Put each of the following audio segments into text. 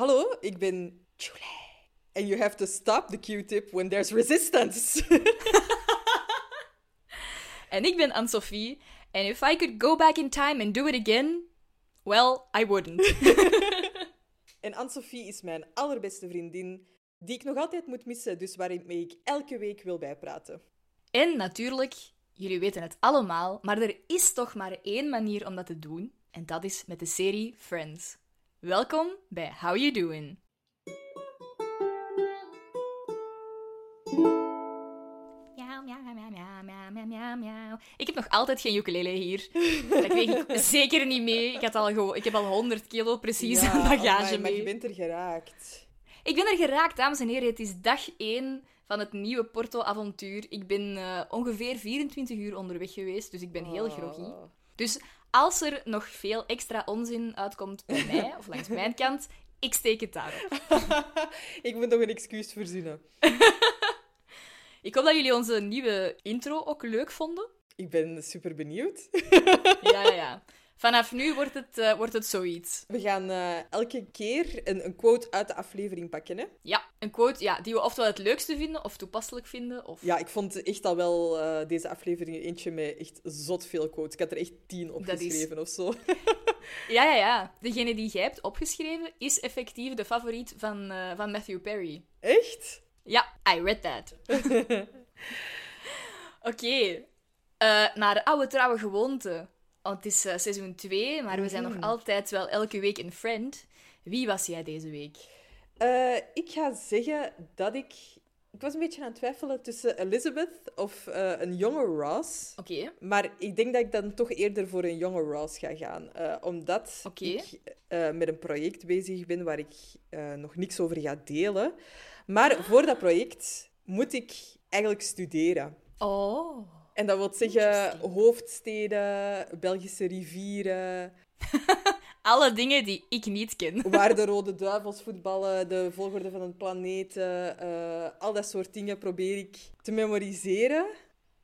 Hallo, ik ben Julie. And you have to stop the Q-tip when there's resistance. En ik ben Anne-Sophie. And if I could go back in time and do it again, well, I wouldn't. en Anne-Sophie is mijn allerbeste vriendin, die ik nog altijd moet missen, dus waarmee ik elke week wil bijpraten. En natuurlijk, jullie weten het allemaal, maar er is toch maar één manier om dat te doen. En dat is met de serie Friends. Welkom bij How You Doing. Miauw, miauw, miauw, miauw, miauw, miauw, miauw. Ik heb nog altijd geen ukulele hier. Dat kreeg ik zeker niet mee. Ik, had al gewoon, ik heb al 100 kilo precies aan bagage amai, maar mee. je bent er geraakt. Ik ben er geraakt, dames en heren. Het is dag 1 van het nieuwe Porto-avontuur. Ik ben eh, ongeveer 24 uur onderweg geweest, dus ik ben heel groggy. Oh. Dus als er nog veel extra onzin uitkomt bij mij, of langs mijn kant, ik steek het daarop. ik moet nog een excuus verzinnen. Ik hoop dat jullie onze nieuwe intro ook leuk vonden. Ik ben super benieuwd. Ja, ja, ja. Vanaf nu wordt het, eh, wordt het zoiets. We gaan eh, elke keer een, een quote uit de aflevering pakken. Hè? Ja, een quote ja, die we oftewel het leukste vinden, of toepasselijk vinden, of... Ja, ik vond echt al wel eh, deze aflevering eentje met echt zot veel quotes. Ik had er echt tien Dat is- opgeschreven of zo. Ja, ja, ja. Degene die jij hebt opgeschreven is effectief de favoriet van, van Matthew Perry. Echt? Ja, I read that. Oké, naar de oude trouwe gewoonte. Want het is eh, seizoen 2, maar we zijn nog altijd wel elke week een friend. Wie was jij deze week? Eh, ik ga zeggen dat ik... Ik was een beetje aan het twijfelen tussen Elizabeth of eh, een jonge Ross. Oké, Maar ik denk dat ik dan toch eerder voor een jonge Ross ga gaan. omdat ik met een project bezig ben waar ik nog niks over ga delen. Maar voor dat project moet ik eigenlijk studeren. Oh. En dat wil zeggen hoofdsteden, Belgische rivieren, Alle dingen die ik niet ken. waar de rode duivels voetballen, de volgorde van de planeten, eh, al dat soort dingen probeer ik te memoriseren.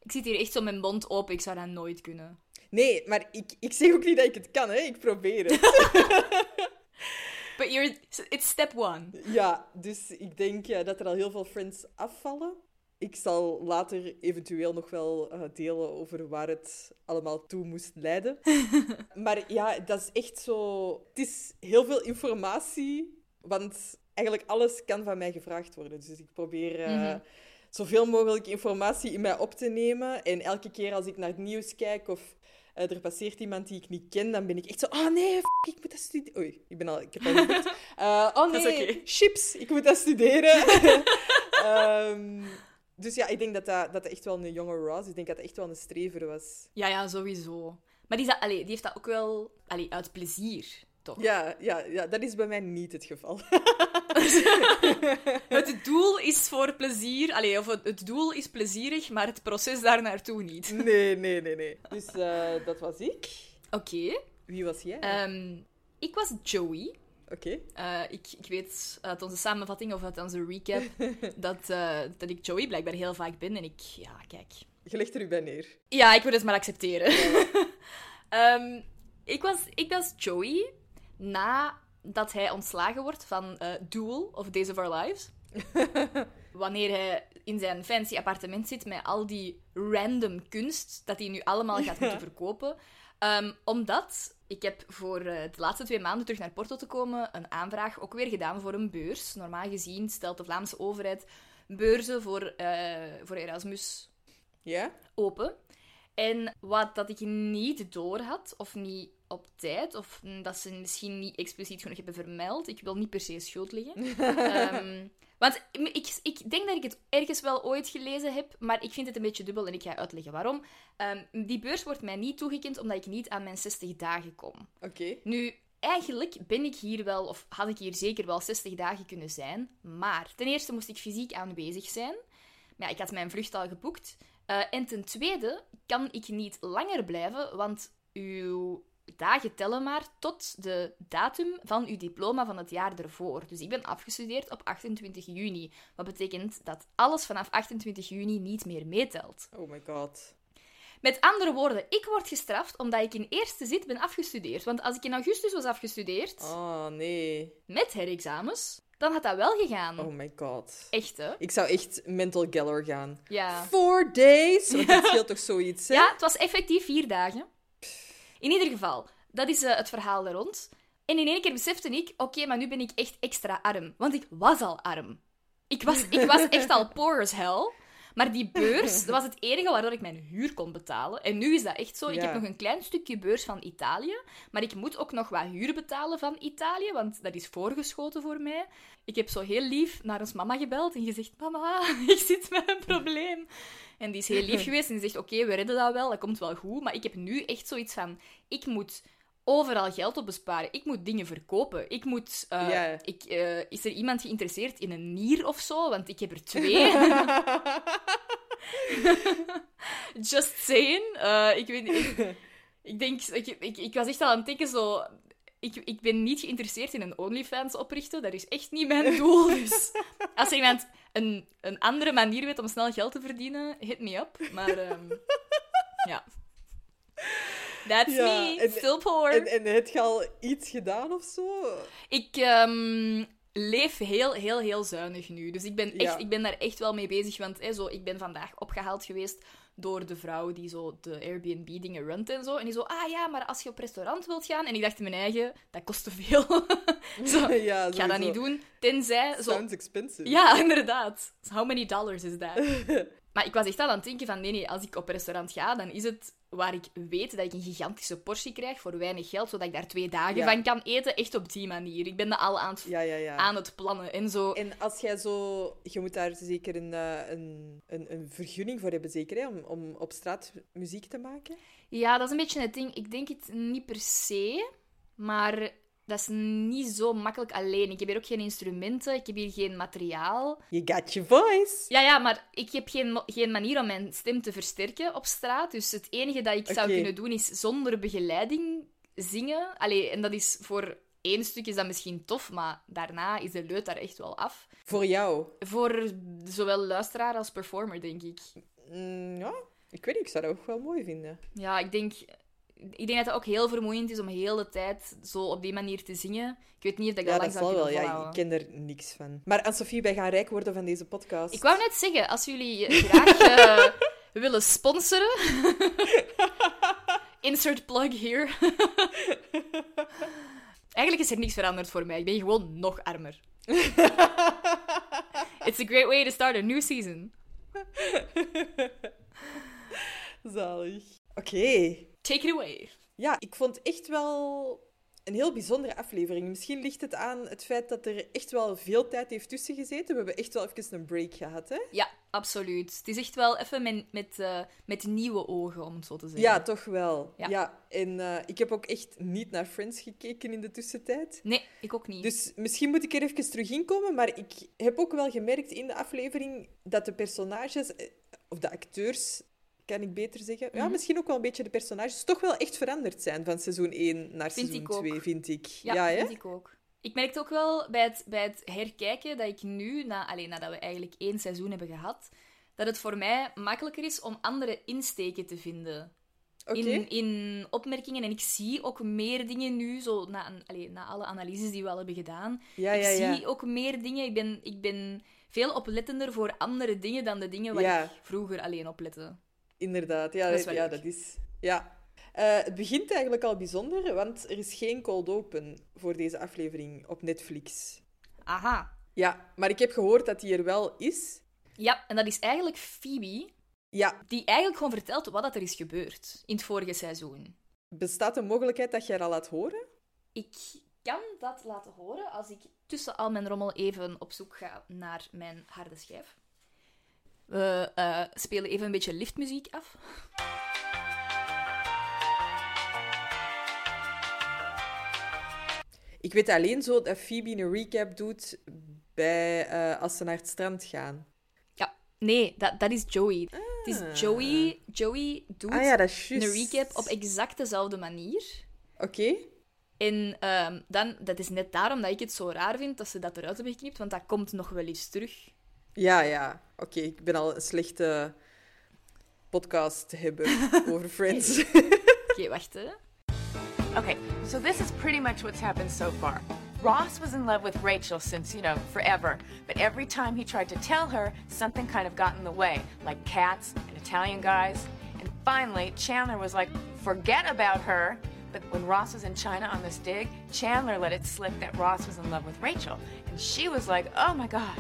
Ik zit hier echt zo met mijn mond open, ik zou dat nooit kunnen. Nee, maar ik, ik zeg ook niet dat ik het kan, hè. ik probeer het. But you're, it's step one. Ja, dus ik denk ja, dat er al heel veel friends afvallen. Ik zal later eventueel nog wel eh, delen over waar het allemaal toe moest leiden. maar ja, dat is echt zo... Het is heel veel informatie, want eigenlijk alles kan van mij gevraagd worden. Dus ik probeer eh, Mhm. zoveel mogelijk informatie in mij op te nemen. En elke keer als ik naar het nieuws kijk of eh, er passeert iemand die ik niet ken, dan ben ik echt zo... Oh nee, f- ik moet dat studeren. Oei, ik ben al... Ik heb al. Eh, oh nee, chips, ik moet dat studeren. Ehm, dus ja, ik denk dat dat, dat echt wel een jonge Ross, ik denk dat dat echt wel een strever was. Ja, ja, sowieso. Maar die, allee, die heeft dat ook wel allee, uit plezier, toch? Ja, ja, ja, dat is bij mij niet het geval. Het doel is voor plezier, allee, of het, het doel is plezierig, maar het proces daar naartoe niet. Nee, nee, nee, nee. Dus eh, dat was ik. Oké. Wie was jij? Ehm, ik was Joey. Oké. Eh, ik, ik weet uit onze samenvatting of uit onze recap dat, eh, dat ik Joey blijkbaar heel vaak ben. En ik, ja, kijk. Je legt er u bij neer. Ja, ik moet het maar accepteren. Ehm, ik, was, ik was Joey nadat hij ontslagen wordt van eh Duel of Days of Our Lives. Wanneer hij in zijn fancy appartement zit met al die random kunst dat hij nu allemaal gaat moeten verkopen. Ehm, omdat ik heb voor eh, de laatste twee maanden terug naar Porto te komen een aanvraag ook weer gedaan voor een beurs. Normaal gezien stelt de Vlaamse overheid beurzen voor, eh, voor Erasmus open. En wat dat ik niet door had, of niet op tijd, of mm, dat ze misschien niet expliciet genoeg hebben vermeld. Ik wil niet per se schuld liggen. Ehm, want ik, ik denk dat ik het ergens wel ooit gelezen heb, maar ik vind het een beetje dubbel en ik ga uitleggen waarom. Ehm, die beurs wordt mij niet toegekend omdat ik niet aan mijn 60 dagen kom. Oké. Nu, eigenlijk ben ik hier wel, of had ik hier zeker wel 60 dagen kunnen zijn. Maar ten eerste moest ik fysiek aanwezig zijn. Maar ja, ik had mijn vlucht al geboekt. Eh, en ten tweede kan ik niet langer blijven, want uw dagen tellen maar tot de datum van uw diploma van het jaar ervoor. Dus ik ben afgestudeerd op 28 juni. Wat betekent dat alles vanaf 28 juni niet meer meetelt. Oh my god. Met andere woorden, ik word gestraft omdat ik in eerste zit ben afgestudeerd. Want als ik in augustus was afgestudeerd, Oh, nee. met herexamens, dan had dat wel gegaan. Oh my god. Echt, hè? Ik zou echt mental galor gaan. Ja. Four days? Want dat scheelt toch zoiets, hè? Ja, het was effectief vier dagen. In ieder geval, dat is eh, het verhaal daar rond. En in één keer besefte ik, oké, maar nu ben ik echt extra arm. Want ik was al arm. Ik was, ik was echt al poor as hell. Maar die beurs, dat was het enige waardoor ik mijn huur kon betalen. En nu is dat echt zo. Ik heb nog een klein stukje beurs van Italië. Maar ik moet ook nog wat huur betalen van Italië, want dat is voorgeschoten voor mij. Ik heb zo heel lief naar ons mama gebeld en gezegd: Mama, ik zit met een probleem. En die is heel lief geweest en die zegt: Oké, we redden dat wel, dat komt wel goed. Maar ik heb nu echt zoiets van: ik moet overal geld op besparen. Ik moet dingen verkopen. Ik moet. eh, ik, eh, is er iemand geïnteresseerd in een nier of zo? Want ik heb er twee. Just saying. Eh, ik weet niet. Ik, ik denk, ik, ik, ik was echt al aan het denken zo. Ik, ik ben niet geïnteresseerd in een OnlyFans oprichten. Dat is echt niet mijn doel. Dus als er iemand een, een andere manier weet om snel geld te verdienen, hit me up. Maar ehm, ja. That's Ja, me. en- Still poor. En, en heb je al iets gedaan of zo? Ik ehm, leef heel, heel, heel zuinig nu. Dus ik ben, echt, Ja. ik ben daar echt wel mee bezig. Want hè, zo, ik ben vandaag opgehaald geweest door de vrouw die zo de Airbnb-dingen runt en zo. En die zo, ah ja, maar als je op restaurant wilt gaan... En ik dacht in mijn eigen, dat kost te veel. zo, ja, ik ga dat niet doen. Tenzij... Zo, Sounds expensive. ja, inderdaad. How many dollars is that? maar ik was echt al aan het denken van, nee, nee, als ik op restaurant ga, dan is het waar ik weet dat ik een gigantische portie krijg voor weinig geld, zodat ik daar twee dagen Ja. van kan eten. Echt op die manier. Ik ben dat al aan het, Ja, ja, ja. aan het plannen. En zo... En als jij zo... Je moet daar zeker een, eh, een, een, een vergunning voor hebben, zeker, hè? Om, om op straat muziek te maken? Ja, dat is een beetje het ding. Ik denk het niet per se, maar dat is niet zo makkelijk alleen. Ik heb hier ook geen instrumenten, ik heb hier geen materiaal. You got your voice. Ja, ja, maar ik heb geen, geen manier om mijn stem te versterken op straat. Dus het enige dat ik zou kunnen doen is zonder begeleiding zingen. Allee, en dat is voor één stuk is dat misschien tof, maar daarna is de leut daar echt wel af. Voor jou? Voor zowel luisteraar als performer, denk ik. Mm, ja, ik weet niet. Ik zou dat ook wel mooi vinden. Ja, ik denk, ik denk dat het ook heel vermoeiend is om heel de tijd zo op die manier te zingen. Ik weet niet of ik dat Ja, lang dat zou zal wel. Ja, ik ken er niks van. Maar Anne-Sophie, wij gaan rijk worden van deze podcast. Ik wou net zeggen, als jullie graag eh, willen sponsoren... Insert plug here. Eigenlijk is er niks veranderd voor mij. Ik ben gewoon nog armer. It's a great way to start a new season. Zalig. Oké. Take it away. Ja, ik vond echt wel een heel bijzondere aflevering. Misschien ligt het aan het feit dat er echt wel veel tijd heeft tussen gezeten. We hebben echt wel even een break gehad, hè? Ja, absoluut. Het is echt wel even met, met, eh, met nieuwe ogen, om het zo te zeggen. Ja, toch wel. Ja. Ja, en eh, ik heb ook echt niet naar Friends gekeken in de tussentijd. Nee, ik ook niet. Dus misschien moet ik er even terug in komen, maar ik heb ook wel gemerkt in de aflevering dat de personages, eh, of de acteurs, kan ik beter zeggen, ja, Mhm. misschien ook wel een beetje de personages, toch wel echt veranderd zijn van seizoen 1 naar Vind seizoen ik ook. 2, vind ik. Ja, Ja, hè? vind ik ook. Ik merkte ook wel bij het, bij het herkijken dat ik nu, na, alleen nadat we eigenlijk één seizoen hebben gehad, dat het voor mij makkelijker is om andere insteken te vinden. In, in opmerkingen. En ik zie ook meer dingen nu, zo na, allee, na alle analyses die we al hebben gedaan. Ja, ik ja. zie ook meer dingen. Ik ben, ik ben veel oplettender voor andere dingen dan de dingen waar ik vroeger alleen op lette. Inderdaad, ja, Dat is ja, dat is... Ja. Eh, het begint eigenlijk al bijzonder, want er is geen cold open voor deze aflevering op Netflix. Aha. Ja, maar ik heb gehoord dat die er wel is. Ja, en dat is eigenlijk Phoebe, Ja, die eigenlijk gewoon vertelt wat er is gebeurd in het vorige seizoen. bestaat de mogelijkheid dat je er al laat horen? Ik kan dat laten horen als ik tussen al mijn rommel even op zoek ga naar mijn harde schijf. We eh, spelen even een beetje liftmuziek af. Ik weet alleen zo dat Phoebe een recap doet bij, eh, als ze naar het strand gaan. Ja, nee, dat, dat is Joey. Het is Joey. Joey doet Ah ja, een recap op exact dezelfde manier. Oké. En ehm, dan, dat is net daarom dat ik het zo raar vind dat ze dat eruit hebben geknipt, want dat komt nog wel eens terug. Ja, ja. Oké, ik ben al een slechte podcast te hebben over Friends. Oké, wacht hè. Okay, so this is pretty much what's happened so far. Ross was in love with Rachel since, you know, forever. But every time he tried to tell her, something kind of got in the way, like cats and Italian guys. And finally, Chandler was like, forget about her. But when Ross was in China on this dig, Chandler let it slip that Ross was in love with Rachel. And she was like, oh my God.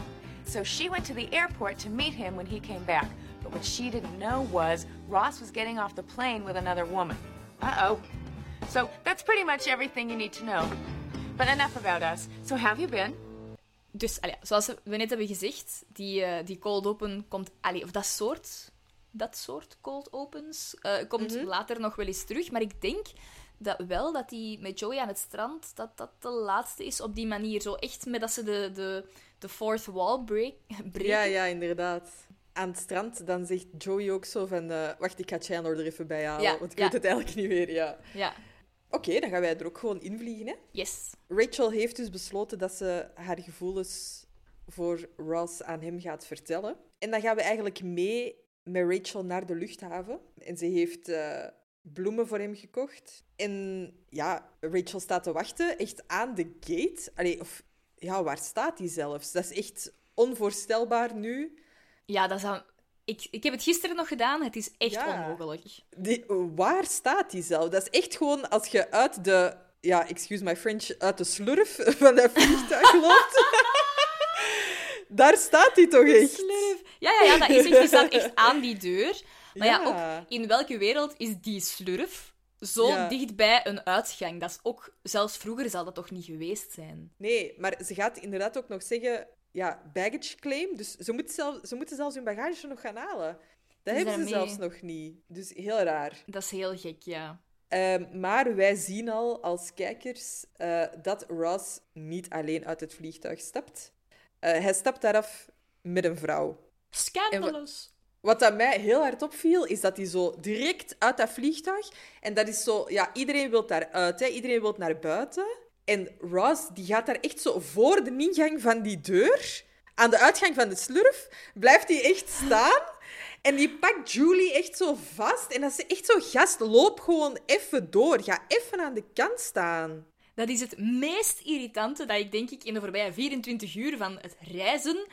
So she went to the airport to meet him when he came back. But what she didn't know was Ross was getting off the plane with another woman. Uh oh. So that's pretty much everything you need to know. But enough about us. So have you been? Dus, allee, zoals we net hebben gezegd, die, eh, die cold open komt... Allee, of dat soort, dat soort cold opens eh, komt later nog wel eens terug. Maar ik denk dat wel dat die met Joey aan het strand, dat dat de laatste is op die manier. Zo echt met dat ze de, de, de fourth wall break, breken. ja, ja, inderdaad. Aan het strand, dan zegt Joey ook zo van... eh, wacht, ik ga Chandler er even bij halen, Ja, want ik ja. weet het eigenlijk niet meer, ja. Ja, Oké, dan gaan wij er ook gewoon invliegen, hè. yes. Rachel heeft dus besloten dat ze haar gevoelens voor Ross aan hem gaat vertellen. En dan gaan we eigenlijk mee met Rachel naar de luchthaven. En ze heeft eh, bloemen voor hem gekocht. En ja, Rachel staat te wachten, echt aan de gate. Allee, of ja, waar staat hij zelfs? Dat is echt onvoorstelbaar nu. Ja, dat is aan... ik, ik heb het gisteren nog gedaan. Het is echt Ja. onmogelijk. Die, waar staat hij zelf? Dat is echt gewoon als je uit de... Ja, excuse my French, uit de slurf van dat vliegtuig loopt. Daar staat hij toch echt? Slurf. Ja, ja, ja, dat is echt. Die staat echt aan die deur. Maar ja, Ja. ook in welke wereld is die slurf zo Ja. dicht bij een uitgang? Dat is ook... Zelfs vroeger zal dat toch niet geweest zijn? Nee, maar ze gaat inderdaad ook nog zeggen... Ja, baggage claim. Dus ze, moet zelf, ze moeten zelfs hun bagage nog gaan halen. Dat Is hebben ze zelfs nog niet. Dus heel raar. Dat is heel gek, ja. Ehm, maar wij zien al als kijkers eh, dat Ross niet alleen uit het vliegtuig stapt. Eh, hij stapt daaraf met een vrouw. Scandalous. Wat dat mij heel hard opviel, is dat hij zo direct uit dat vliegtuig... En dat is zo... Ja, iedereen wil daaruit, hè. Iedereen wil naar buiten. En Ross, die gaat daar echt zo voor de ingang van die deur... Aan de uitgang van de slurf, blijft hij echt staan. En die pakt Julie echt zo vast. En dat is echt zo... Gast, loop gewoon even door. Ga even aan de kant staan. Dat is het meest irritante dat ik denk ik in de voorbije 24 uur van het reizen,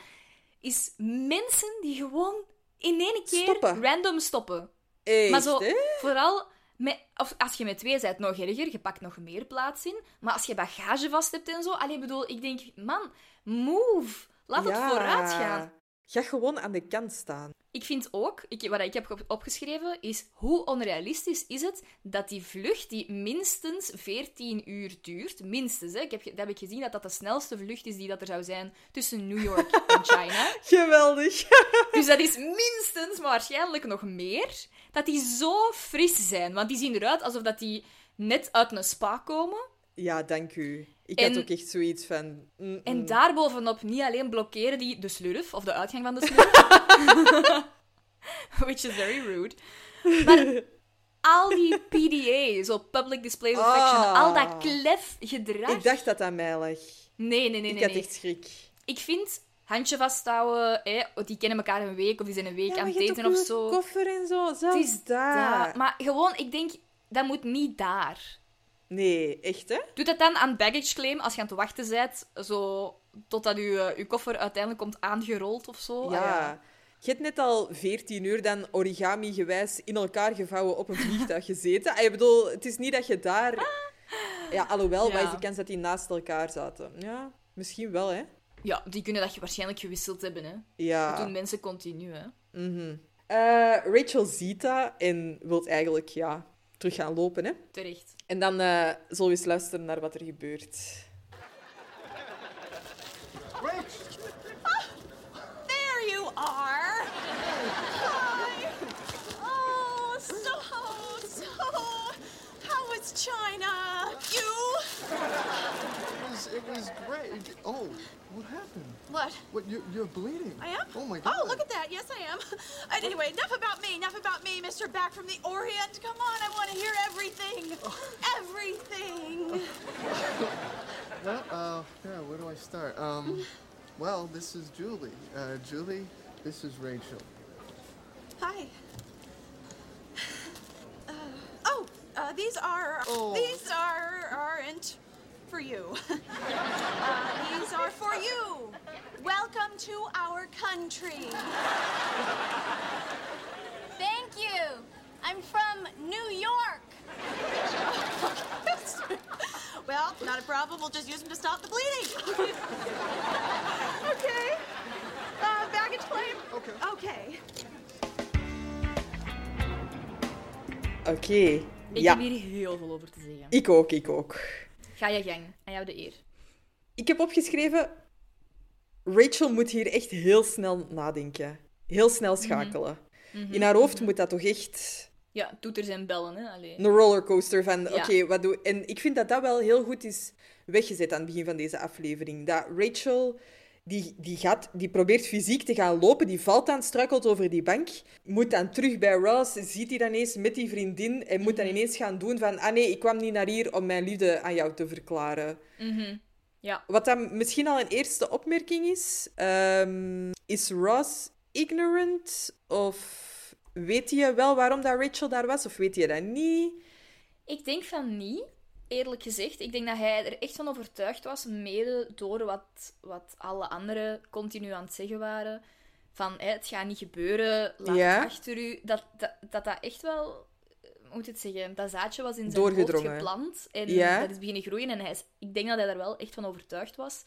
is mensen die gewoon in één keer Stoppen. random stoppen. Echt, maar zo, hè? vooral met, of als je met twee bent, nog erger, je pakt nog meer plaats in. Maar als je bagage vast hebt en zo, allee, bedoel, ik denk, man, move. Laat het vooruit gaan. Ga gewoon aan de kant staan. Ik vind ook, ik, wat ik heb op- opgeschreven, is hoe onrealistisch is het dat die vlucht, die minstens 14 uur duurt, minstens, hè, ik heb, dat heb ik gezien dat dat de snelste vlucht is die dat er zou zijn tussen New York en China. Geweldig. Dus dat is minstens, maar waarschijnlijk nog meer, dat die zo fris zijn. Want die zien eruit alsof dat die net uit een spa komen. Ja, dank u. Ik En- had ook echt zoiets van... mm, mm. En daarbovenop niet alleen blokkeren die de slurf, of de uitgang van de slurf. Which is very rude. Maar al die PDA, zo public displays of affection, Ah. al dat klef gedrag. Ik dacht dat aan mij lag. Nee, nee, nee, ik nee. had nee. echt schrik. Ik vind handje vasthouden, hè, die kennen elkaar een week of die zijn een week Ja, aan het eten of zo. koffer en zo. Het Zelfs is daar. daar. Maar gewoon, ik denk, dat moet niet daar. Nee, echt hè? Doe dat dan aan baggage claim als je aan het wachten bent, zo totdat je, eh, je koffer uiteindelijk komt aangerold of zo. Ah, ja. Je hebt net al 14 uur dan origami-gewijs in elkaar gevouwen op een vliegtuig gezeten. Ah, Ik bedoel, het is niet dat je daar... Ja, alhoewel, Ja. wat is de kans dat die naast elkaar zaten? Ja, misschien wel, hè? Ja, die kunnen dat je waarschijnlijk gewisseld hebben, hè. Dat Ja. doen mensen continu, hè. Mhm. Eh, Rachel ziet dat en wil eigenlijk, ja, terug gaan lopen, hè? Terecht. En dan eh zullen we eens luisteren naar wat er gebeurt. There you are. Hi. Oh, so, so. How was China? You? It was, great. Oh, what happened? What? What, you, you're bleeding. I am? Oh my god. Oh, look at that. Yes, I am. And anyway, enough about me. Enough about me, Mr. Back from the Orient. Come on, I want to hear everything. Everything. Well, uh, yeah, where do I start? Um, well, this is Julie. Uh, Julie, this is Rachel. Hi. Uh, these are these are aren't for you. uh, these are for you. Welcome to our country. Thank you. I'm from New York. well, not a problem. We'll just use them to stop the bleeding. okay. Uh, baggage claim. Okay. Okay. Oké. Ik Ja, heb hier heel veel over te zeggen. ik ook, ik ook. Ga je gang. Aan jou de eer. Ik heb opgeschreven... Rachel moet hier echt heel snel nadenken. Heel snel schakelen. In haar hoofd moet dat toch echt Ja, toeters en bellen, hè. Allee. een rollercoaster van... Ja. Oké, wat doe... En ik vind dat dat wel heel goed is weggezet aan het begin van deze aflevering. Dat Rachel... Die, die, gaat, die probeert fysiek te gaan lopen, die valt dan, struikelt over die bank, moet dan terug bij Ross, ziet hij dan ineens met die vriendin en moet dan ineens gaan doen van ah nee, ik kwam niet naar hier om mijn liefde aan jou te verklaren. Ja. Wat dan misschien al een eerste opmerking is, ehm, is Ross ignorant of weet je wel waarom dat Rachel daar was of weet je dat niet? Ik denk van niet, eerlijk gezegd. Ik denk dat hij er echt van overtuigd was, mede door wat, wat alle anderen continu aan het zeggen waren. Van, het gaat niet gebeuren, laat Ja. het achter u. Dat dat, dat dat echt wel, eh, hoe moet ik het zeggen, dat zaadje was in zijn hoofd geplant. En Ja. dat is beginnen groeien. En hij is, ik denk dat hij er wel echt van overtuigd was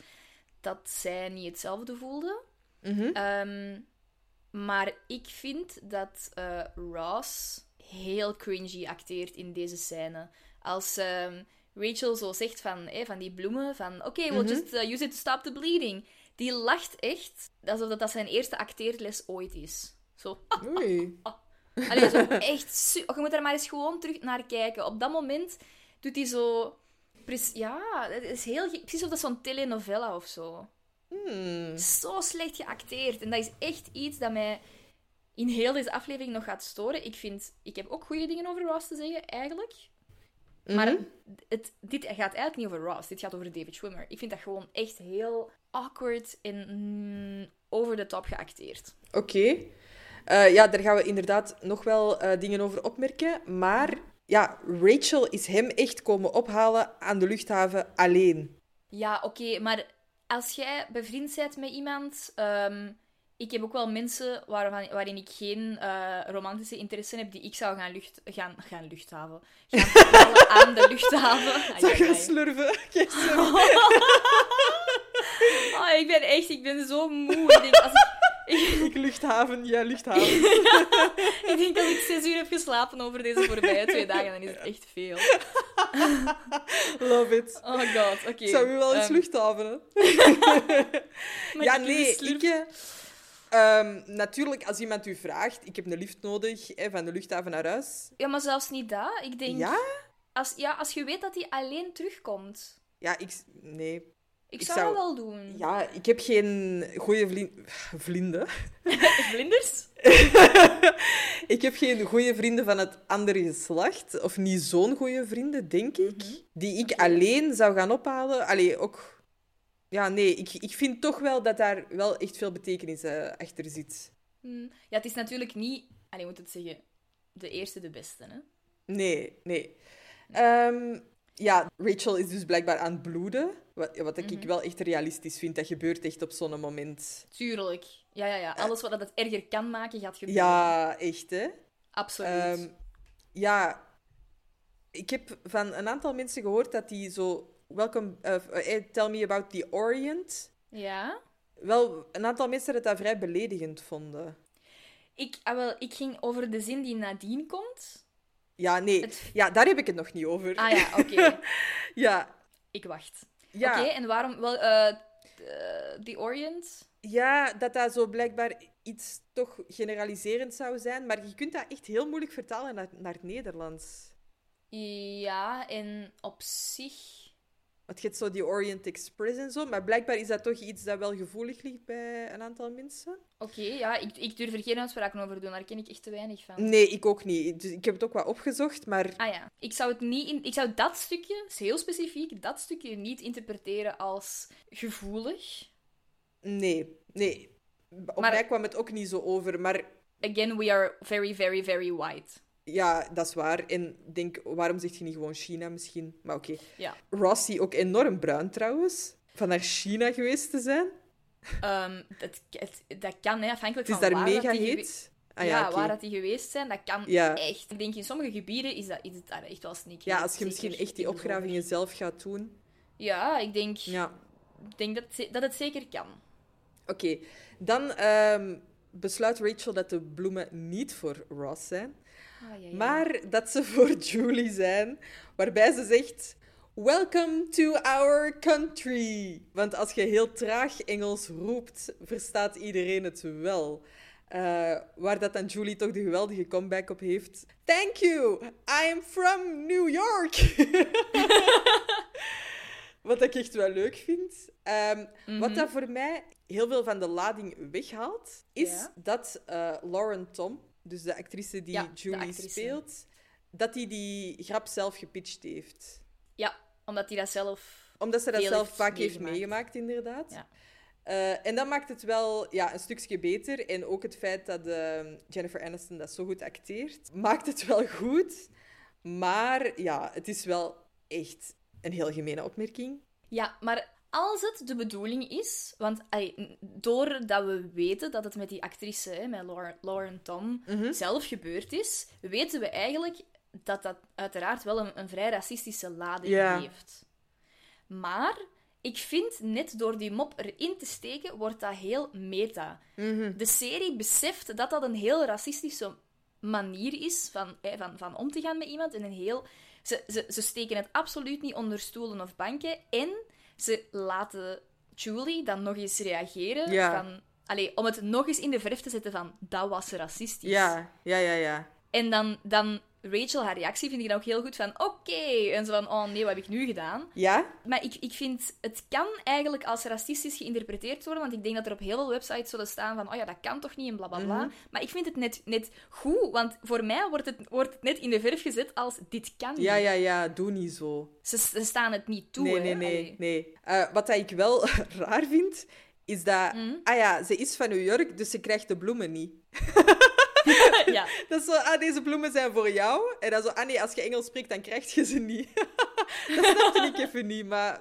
dat zij niet hetzelfde voelde. Mhm. Ehm, maar ik vind dat eh, Ross heel cringy acteert in deze scène. Als ehm, Rachel zo zegt van, van die bloemen, van oké, we'll Mhm. just uh, use it to stop the bleeding. Die lacht echt alsof dat, dat zijn eerste acteerles ooit is. Zo. Oei. Allee, zo echt... su- Je moet er maar eens gewoon terug naar kijken. Op dat moment doet hij zo... Ja, het is heel... Precies of dat zo'n telenovela of zo. Hmm. Zo slecht geacteerd. En dat is echt iets dat mij in heel deze aflevering nog gaat storen. Ik vind... Ik heb ook goede dingen over Ross te zeggen, eigenlijk. Maar Mhm. het, dit gaat eigenlijk niet over Ross. Dit gaat over David Schwimmer. Ik vind dat gewoon echt heel awkward en mm, over de top geacteerd. Oké. Eh, ja, daar gaan we inderdaad nog wel eh, dingen over opmerken. Maar ja, Rachel is hem echt komen ophalen aan de luchthaven alleen. Ja, oké, maar als jij bevriend bent met iemand... ehm, ik heb ook wel mensen waarvan, waarin ik geen eh, romantische interesse heb, die ik zou gaan, lucht, gaan, gaan luchthaven. Gaan aan de luchthaven. Ai, Zou gaan slurven? Oh, ik ben echt, ik ben zo moe. Ik denk, als ik, ik, Ik luchthaven, ja, luchthaven. ik denk dat ik zes uur heb geslapen over deze voorbije twee dagen, dan is het echt veel. Love it. Oh god, oké. Zou u wel eens Ehm, luchthavenen? mag Ja, nee, ik... eh, ehm, natuurlijk, als iemand u vraagt, ik heb een lift nodig, hè, van de luchthaven naar huis. Ja, maar zelfs niet dat. Ik denk... Ja? Als, ja, als je weet dat hij alleen terugkomt. Ja, ik... Nee. Ik, Ik zou, zou- dat wel doen. Ja, ik heb geen goede vriend... vrienden. Vlinders? ik heb geen goede vrienden van het andere geslacht. Of niet zo'n goede vrienden, denk ik. Mhm. Die ik alleen zou gaan ophalen. Allee, ook... Ja, nee, ik, ik vind toch wel dat daar wel echt veel betekenis eh, achter zit. Hm. Ja, het is natuurlijk niet... Allee, moet het zeggen... De eerste, de beste, hè? Nee, nee. Ehm, ja, Rachel is dus blijkbaar aan het bloeden. Wat, wat ik Mhm. wel echt realistisch vind. Dat gebeurt echt op zo'n moment. Tuurlijk. Ja, ja, ja. Alles wat het erger kan maken, gaat gebeuren. Ja, echt, hè? Absoluut. Ehm, ja, ik heb van een aantal mensen gehoord dat die zo... Welcome, eh, eh, tell me about the Orient. Ja? Wel, een aantal mensen dat dat vrij beledigend vonden. Ik, ah, wel, ik ging over de zin die nadien komt. Ja, nee. Het- Ja, daar heb ik het nog niet over. Ah ja, oké. ja, ik wacht. ja. Oké, en waarom... Wel, eh, The Orient? Ja, dat dat zo blijkbaar iets toch generaliserend zou zijn. Maar je kunt dat echt heel moeilijk vertalen naar, naar het Nederlands. Ja, en op zich... Want je hebt zo die Orient Express en zo. Maar blijkbaar is dat toch iets dat wel gevoelig ligt bij een aantal mensen. Oké, ja, ik, ik durf er geen uitspraken over doen. Daar ken ik echt te weinig van. Nee, ik ook niet. Dus ik heb het ook wat opgezocht. Maar Ah ja, ik zou het niet in, ik zou dat stukje, is heel specifiek, dat stukje niet interpreteren als gevoelig. nee, nee. Op Maar- mij kwam het ook niet zo over. Maar Again, we are very, very, very white. Ja, dat is waar. En ik denk, waarom zeg je niet gewoon China misschien? Maar oké. Ja. Ross zie ook enorm bruin trouwens. Van naar China geweest te zijn. Ehm, dat, het- dat kan, hè, afhankelijk Het is van daar waar mega dat die gewe- heet. Ah, ja, ja, waar dat die geweest zijn, dat kan Ja. echt. Ik denk in sommige gebieden is, dat, is het daar echt wel sneaky. Ja, als je misschien echt die opgravingen zelf gaat doen. Ja, ik denk, Ja. ik denk dat, ze- dat het zeker kan. Oké, dan ehm, besluit Rachel dat de bloemen niet voor Ross zijn, Ah, ja, ja. maar dat ze voor Julie zijn. Waarbij ze zegt: Welcome to our country. Want als je heel traag Engels roept, verstaat iedereen het wel. Eh, waar dat dan Julie toch de geweldige comeback op heeft. Thank you, I am from New York. Wat ik echt wel leuk vind. Ehm, Wat dat voor mij heel veel van de lading weghaalt, is Ja. dat eh, Lauren Tom, dus de actrice die Ja, Julie speelt, dat hij die grap zelf gepitcht heeft. Ja, omdat hij dat zelf... Omdat ze dat zelf heeft vaak heeft meegemaakt. inderdaad. Ja. Eh, en dat maakt het wel ja, een stukje beter. En ook het feit dat eh, Jennifer Aniston dat zo goed acteert, maakt het wel goed. Maar ja, het is wel echt een heel gemene opmerking. Ja, maar als het de bedoeling is... Want n- doordat we weten dat het met die actrice, hè, met Lauren, Lauren Tom, Mhm. zelf gebeurd is, weten we eigenlijk dat dat uiteraard wel een, een vrij racistische lading heeft. Maar ik vind, net door die mop erin te steken, wordt dat heel meta. Mhm. De serie beseft dat dat een heel racistische manier is van, eh, van, van om te gaan met iemand. En een heel... Ze, ze, ze steken het absoluut niet onder stoelen of banken. En ze laten Julie dan nog eens reageren. Ja. Van, allee, om het nog eens in de verf te zetten van, dat was racistisch. Ja, ja, ja, ja. En dan, dan Rachel, haar reactie vind ik dan ook heel goed van, oké. En zo van, oh nee, wat heb ik nu gedaan? Ja? Maar ik, ik vind, het kan eigenlijk als racistisch geïnterpreteerd worden, want ik denk dat er op heel veel websites zullen staan van, oh ja, dat kan toch niet en bla bla bla. Mhm. Maar ik vind het net, net goed, want voor mij wordt het, wordt het net in de verf gezet als, dit kan niet. Ja, ja, ja. Doe niet zo. Ze, ze staan het niet toe, nee, hè. nee, nee, Allee. nee. Eh, wat ik wel raar vind, is dat... Mhm. Ah ja, ze is van New York, dus ze krijgt de bloemen niet. ja. Dat is zo, ah, deze bloemen zijn voor jou. En dan zo, ah nee, als je Engels spreekt, dan krijg je ze niet. dat snapte ik even niet, maar...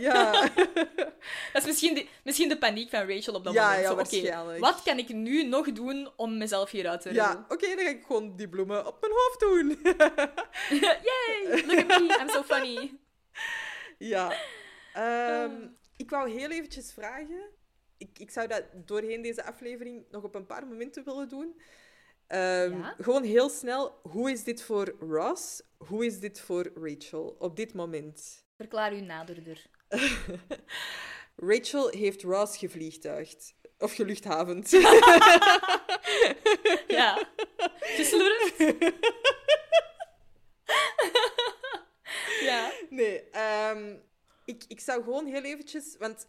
Ja. Dat is misschien de, misschien de paniek van Rachel op dat Ja, moment. ja, oké, wat kan ik nu nog doen om mezelf hieruit te ja, redden? oké, dan ga ik gewoon die bloemen op mijn hoofd doen. Yay! Look at me, I'm so funny. ja. Ehm, ik wou heel eventjes vragen. Ik, ik zou dat doorheen deze aflevering nog op een paar momenten willen doen. Ja? Gewoon heel snel. Hoe is dit voor Ross? Hoe is dit voor Rachel op dit moment? Verklaar u naderder. Rachel heeft Ross gevliegtuigd. Of geluchthavend. Ja. Geslurfd. ja. nee, ehm, ik, ik zou gewoon heel eventjes... Want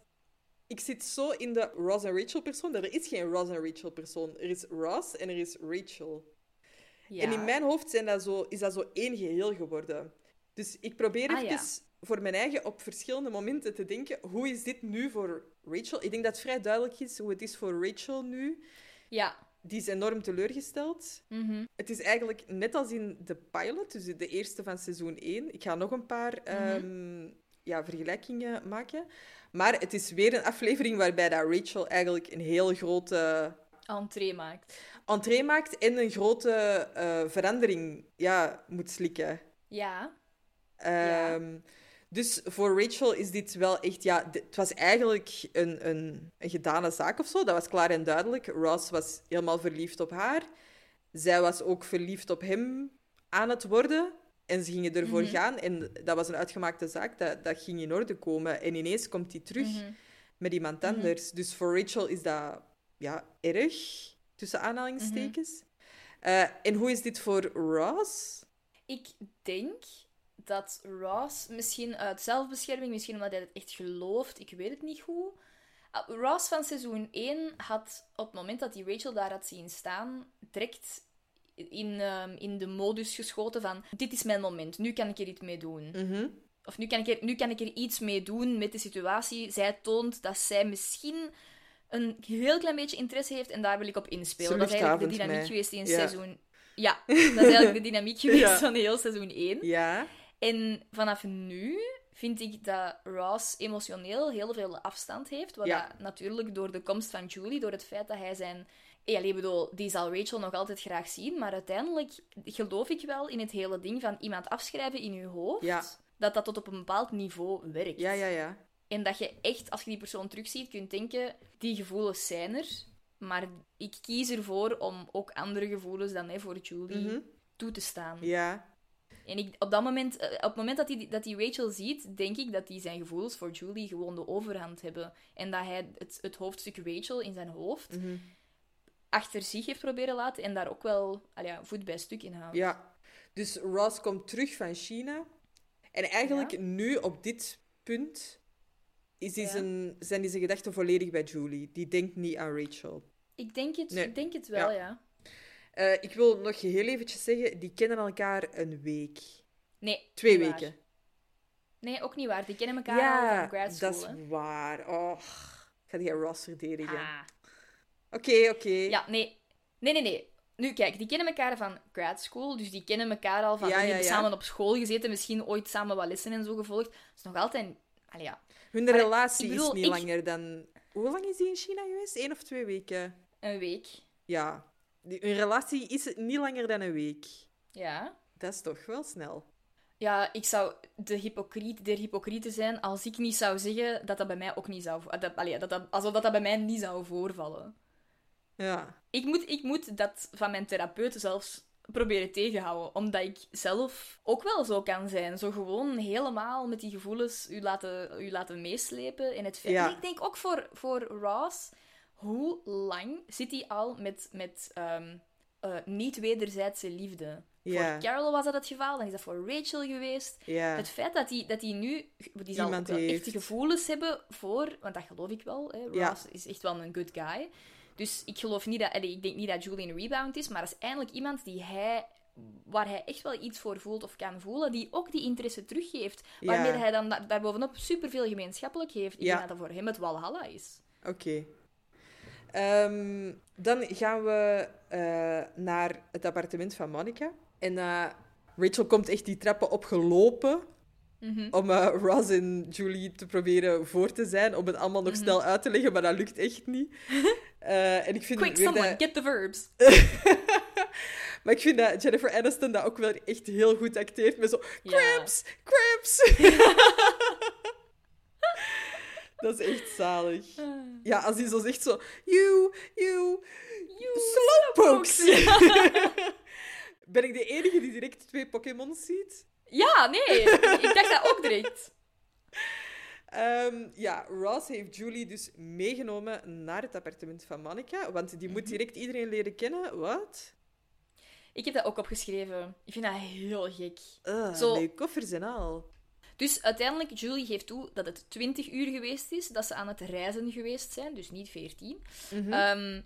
ik zit zo in de Ross en Rachel persoon. dat Er is geen Ross en Rachel persoon. Er is Ross en er is Rachel. ja. En in mijn hoofd zijn dat zo, is dat zo één geheel geworden. Dus ik probeer Ah, even ja. voor mijn eigen op verschillende momenten te denken... Hoe is dit nu voor Rachel? Ik denk dat het vrij duidelijk is hoe het is voor Rachel nu. Ja. Die is enorm teleurgesteld. Mhm. Het is eigenlijk net als in de pilot, dus de eerste van seizoen 1. Ik ga nog een paar ehm, ja, vergelijkingen maken. Maar het is weer een aflevering waarbij dat Rachel eigenlijk een heel grote Entree maakt. entree maakt en een grote eh, verandering ja, moet slikken. Ja. Ja. Ehm, Dus voor Rachel is dit wel echt... Ja, het was eigenlijk een, een, een gedane zaak of zo. Dat was klaar en duidelijk. Ross was helemaal verliefd op haar. Zij was ook verliefd op hem aan het worden. En ze gingen ervoor Mhm. gaan. En dat was een uitgemaakte zaak. Dat, dat ging in orde komen. En ineens komt hij terug Mhm. met iemand anders. Dus voor Rachel is dat ja, erg, tussen aanhalingstekens. Mhm. Eh, en hoe is dit voor Ross? Ik denk dat Ross, misschien uit zelfbescherming, misschien omdat hij het echt gelooft, ik weet het niet goed. Ah, Ross van seizoen 1 had op het moment dat hij Rachel daar had zien staan, direct in, ehm, in de modus geschoten van: Dit is mijn moment, nu kan ik er iets mee doen. Mhm. Of nu kan, ik er, nu kan ik er iets mee doen met de situatie. Zij toont dat zij misschien een heel klein beetje interesse heeft en daar wil ik op inspelen. Ze Dat is eigenlijk de dynamiek geweest in Ja. seizoen... Ja, dat is eigenlijk de dynamiek geweest Ja. van heel seizoen 1. Ja. En vanaf nu vind ik dat Ross emotioneel heel veel afstand heeft. Wat Ja. dat natuurlijk door de komst van Julie, door het feit dat hij zijn... Ja, ik bedoel, die zal Rachel nog altijd graag zien, maar uiteindelijk geloof ik wel in het hele ding van iemand afschrijven in je hoofd, Ja. dat dat tot op een bepaald niveau werkt. Ja, ja, ja. En dat je echt, als je die persoon terugziet, kunt denken, die gevoelens zijn er, maar ik kies ervoor om ook andere gevoelens dan hè, voor Julie toe te staan. Mhm. Ja. En ik, op dat moment, eh, op het moment dat hij dat die Rachel ziet, denk ik dat hij zijn gevoelens voor Julie gewoon de overhand hebben. En dat hij het, het hoofdstuk Rachel in zijn hoofd Mhm. Achter zich heeft proberen laten en daar ook wel ja, voet bij stuk in houdt. Ja. Dus Ross komt terug van China. En eigenlijk Ja. nu, op dit punt, is Ja. zijn, zijn die zijn gedachten volledig bij Julie. Die denkt niet aan Rachel. Ik, denk het, Nee. ik denk het wel, Ja. ja. Eh, ik wil nog heel eventjes zeggen, die kennen elkaar een week. Nee. Twee waar. weken. Nee, ook niet waar. Die kennen elkaar al van grad school, dat is hè. waar. Oh, ik ga die Ross verdedigen. Ah. Oké, oké. Ja, nee. Nee, nee, nee. Nu, kijk, die kennen elkaar van grad school, dus die kennen elkaar al van... Ja, die ja, hebben ja. samen op school gezeten, misschien ooit samen wat lessen en zo gevolgd. Dat is nog altijd... Allee, ja, Hun Maar relatie bedoel, is niet ik- langer dan... Hoe lang is die in China geweest? Eén of twee weken? een week. Ja. Die, hun relatie is niet langer dan een week. Ja. Dat is toch wel snel. Ja, ik zou de hypocriet der hypocrieten zijn als ik niet zou zeggen dat dat bij mij ook niet zou... Dat, allee, dat, dat, alsof dat, dat bij mij niet zou voorvallen. Ja. Ik moet, ik moet dat van mijn therapeut zelfs proberen tegenhouden. Omdat ik zelf ook wel zo kan zijn. Zo gewoon helemaal met die gevoelens u laten, u laten meeslepen. En het. Ja. Ik denk ook voor, voor Ross, hoe lang zit hij al met, met ehm, eh, niet-wederzijdse liefde? Voor Carol was dat het geval, dan is dat voor Rachel geweest. Het feit dat hij dat die nu die zal Iemand ook wel heeft. echt gevoelens hebben voor, want dat geloof ik wel. Hè, Ja. Ross is echt wel een good guy. Dus ik geloof niet dat, allee, ik denk niet dat Julie een rebound is, maar dat is eindelijk iemand die hij, waar hij echt wel iets voor voelt of kan voelen, die ook die interesse teruggeeft. Ja. Waarmee hij dan da- daarbovenop superveel gemeenschappelijk heeft. Ik Ja. denk dat dat voor hem het Walhalla is. Oké. Ehm, dan gaan we eh, naar het appartement van Monica. En eh, Rachel komt echt die trappen opgelopen Mhm. om Ross en Julie te proberen voor te zijn, om het allemaal nog Mhm. snel uit te leggen, maar dat lukt echt niet. Eh, en ik vind Quick, weer someone, dat- get the verbs. Maar ik vind dat Jennifer Aniston dat ook wel echt heel goed acteert, met zo... Cramps! Cramps! dat is echt zalig. Ja, als hij zo zegt zo... You, you, you slowpokes! ben ik de enige die direct twee Pokémons ziet? Ja, nee, ik dacht dat ook direct. Ehm, ja, Ross heeft Julie dus meegenomen naar het appartement van Monica, want die Mhm. moet direct iedereen leren kennen. Wat? Ik heb dat ook opgeschreven. Ik vind dat heel gek. Uh, Zo- Met koffers en al. Dus uiteindelijk, Julie geeft toe dat het 20 uur geweest is dat ze aan het reizen geweest zijn, dus niet 14. Mhm. Ehm,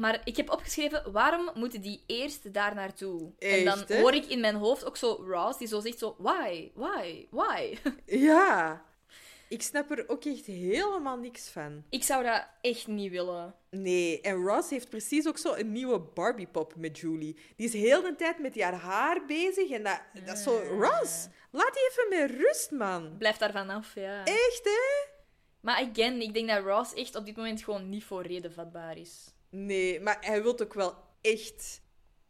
maar ik heb opgeschreven, waarom moeten die eerst daar naartoe? en dan hè? hoor ik in mijn hoofd ook zo Ross, die zo zegt zo, why, why, why? Ja. Ik snap er ook echt helemaal niks van. ik zou dat echt niet willen. Nee, en Ross heeft precies ook zo een nieuwe Barbie-pop met Julie. Die is heel de tijd met haar haar bezig en dat, dat is zo... Ross, laat die even met rust, man. Blijf daar vanaf, ja. Echt, hè? Maar again, ik denk dat Ross echt op dit moment gewoon niet voor reden vatbaar is. Nee, maar hij wil ook wel echt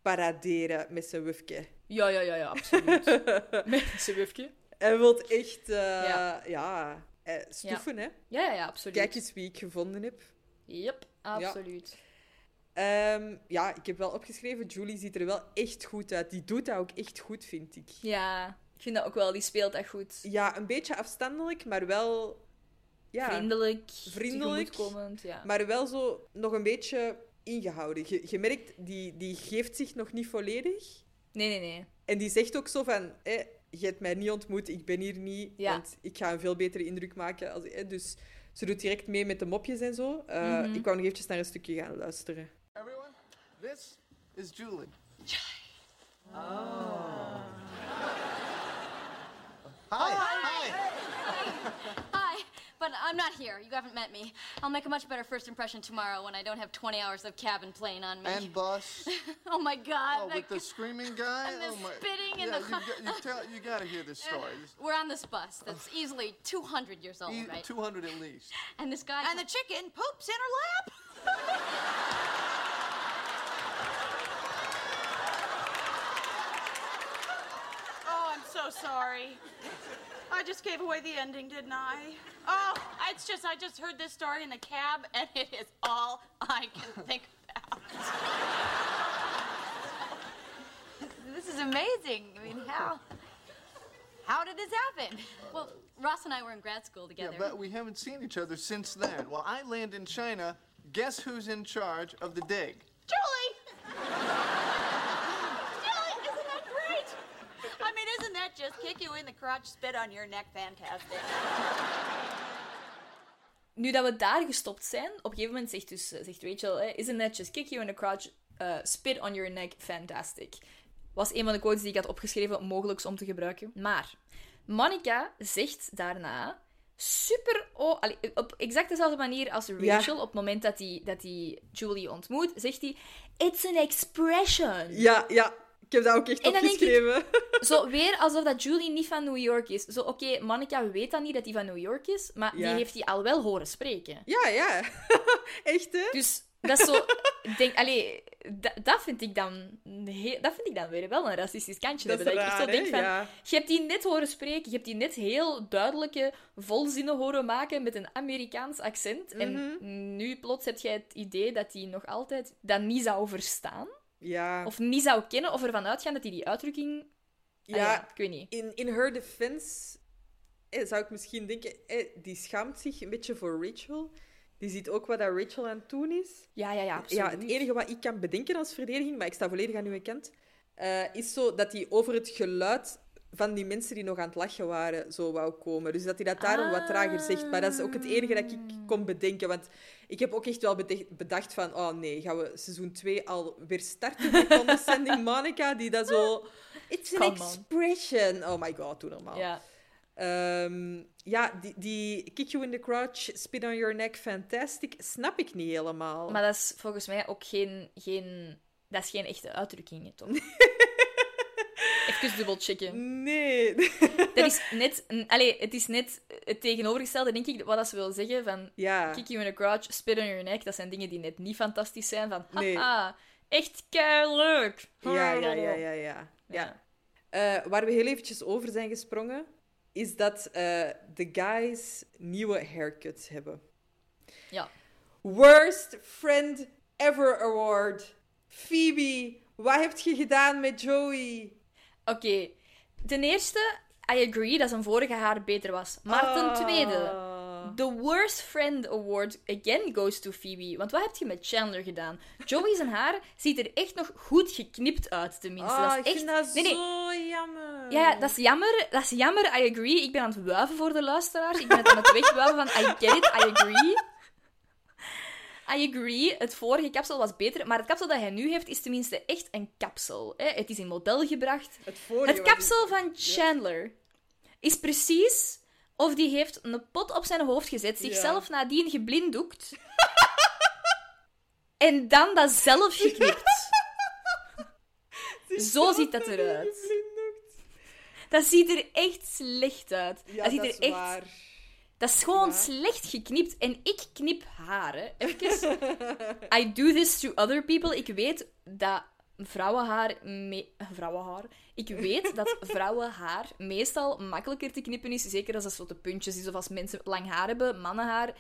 paraderen met zijn wufke. Ja, ja, ja, ja, absoluut. Met zijn wufje. Hij wil echt, eh, Ja. ja, eh, stoefen, hè. Ja, ja, ja, absoluut. Kijk eens wie ik gevonden heb. Yep, absoluut. Ehm, ja, ik heb wel opgeschreven, Julie ziet er wel echt goed uit. Die doet dat ook echt goed, vind ik. Ja, ik vind dat ook wel. Die speelt dat goed. Ja, een beetje afstandelijk, maar wel... Ja, Vriendelijk, Vriendelijk. ja. maar wel zo nog een beetje ingehouden. Je, je merkt, die, die geeft zich nog niet volledig. Nee, nee, nee. En die zegt ook zo van... Eh, je hebt mij niet ontmoet, ik ben hier niet, Ja. want ik ga een veel betere indruk maken. Als, eh, dus ze doet direct mee met de mopjes en zo. Eh, Mhm. Ik wou nog eventjes naar een stukje gaan luisteren. Everyone, this is Julie. Oh. Hi. Hi. Hi, but I'm not here. You haven't met me. I'll make a much better first impression tomorrow when I don't have 20 hours of cabin plane on me. And bus. oh my God! Oh, with the screaming guy. and the oh my. spitting and yeah, the- you, got- you, tell, you gotta hear this story. We're on this bus that's oh. easily 200 years old, e- right? 200 at least. And this guy. And the chicken poops in her lap. oh, I'm so sorry. I just gave away the ending, didn't I? Oh, it's just I just heard this story in the cab, and it is all I can think about. This is amazing. I mean, how? How did this happen? Well, Ross and I were in grad school together. Yeah, together. but we haven't seen each other since then. Well, I land in China. Guess who's in charge of the dig? Julie! Julie, just kick you in the crotch, spit on your neck, fantastic? Nu dat we daar gestopt zijn, op een gegeven moment zegt, dus, eh, zegt Rachel, hè, isn't that just kick you in the crotch, uh, spit on your neck, fantastic. Was een van de quotes die ik had opgeschreven, mogelijk om te gebruiken. Maar Monica zegt daarna super... Oh, allee, op exact dezelfde manier als Rachel, op het moment dat hij dat die Julie ontmoet, zegt hij... It's an expression. Ja, ja. Ik heb dat ook echt En ik- opgeschreven. Zo weer alsof dat Julie niet van New York is. Zo, oké, Monica weet dan niet dat hij van New York is, maar Ja. die heeft hij al wel horen spreken. Ja, ja. Echt, hè? Dus dat is zo... denk, allee, dat, vind ik dan... dat vind ik dan weer wel een racistisch kantje Dat hebben. Dat ik echt zo denk van... Ja. Je hebt die net horen spreken, je hebt die net heel duidelijke volzinnen horen maken met een Amerikaans accent. Mhm. En nu plots heb jij het idee dat hij nog altijd dat niet zou verstaan. Ja. Of niet zou kennen, of ervan uitgaan dat hij die uitdrukking... Ah ja, ik weet niet. in, in her defense eh, zou ik misschien denken, eh, die schaamt zich een beetje voor Rachel. Die ziet ook wat dat Rachel aan het doen is. Ja, ja, ja, absoluut. Ja, het enige wat ik kan bedenken als verdediging, maar ik sta volledig aan uw kant, eh, is zo dat hij over het geluid van die mensen die nog aan het lachen waren, zo wou komen. Dus dat hij dat daarom wat trager zegt. Maar dat is ook het enige dat ik kon bedenken. Want ik heb ook echt wel bedacht van, oh nee, gaan we seizoen 2 alweer starten met Condescending Monica, die dat zo... It's an expression. Oh my god, doe normaal. Ja. Ehm, ja, die, die kick you in the crotch, spit on your neck, fantastic, snap ik niet helemaal. Maar dat is volgens mij ook geen... geen dat is geen echte uitdrukking, toch? Even dubbel checken. Nee. Dat is net... Allee, het is net het tegenovergestelde, denk ik, wat dat ze wil zeggen van... ja. Kick you in the crotch, spit on your neck. Dat zijn dingen die net niet fantastisch zijn. Van, Nee. haha, echt leuk. Ja, ja, ja, ja, ja. ja. Eh, waar we heel eventjes over zijn gesprongen, is dat eh, de guys nieuwe haircuts hebben. Ja. Worst Friend Ever Award. Phoebe, wat heb je gedaan met Joey? Oké. Ten eerste, I agree dat zijn vorige haar beter was. Maar ten Ah. tweede... The Worst Friend Award again goes to Phoebe. Want wat heb je met Chandler gedaan? Joey zijn haar ziet er echt nog goed geknipt uit, tenminste. Ah, dat ik is echt... vind dat nee, nee. zo jammer. Ja, ja, dat is jammer. Dat is jammer, I agree. Ik ben aan het wuiven voor de luisteraars. Ik ben het aan het wegwuiven van I get it, I agree. I agree, het vorige kapsel was beter, maar het kapsel dat hij nu heeft is tenminste echt een kapsel. Hè? Het is in model gebracht. Het Het was- kapsel van Chandler is precies of die heeft een pot op zijn hoofd gezet, zichzelf nadien geblinddoekt en dan dat zelf geknipt. Zo ziet dat eruit. Dat ziet er echt slecht uit. Ja, dat ziet er echt... waar. Dat is gewoon Ja. slecht geknipt. En ik knip haren. Even. I do this to other people. Ik weet dat vrouwenhaar... Me vrouwenhaar? Ik weet dat vrouwenhaar meestal makkelijker te knippen is. Zeker als dat zo de puntjes is of als mensen lang haar hebben. Mannenhaar...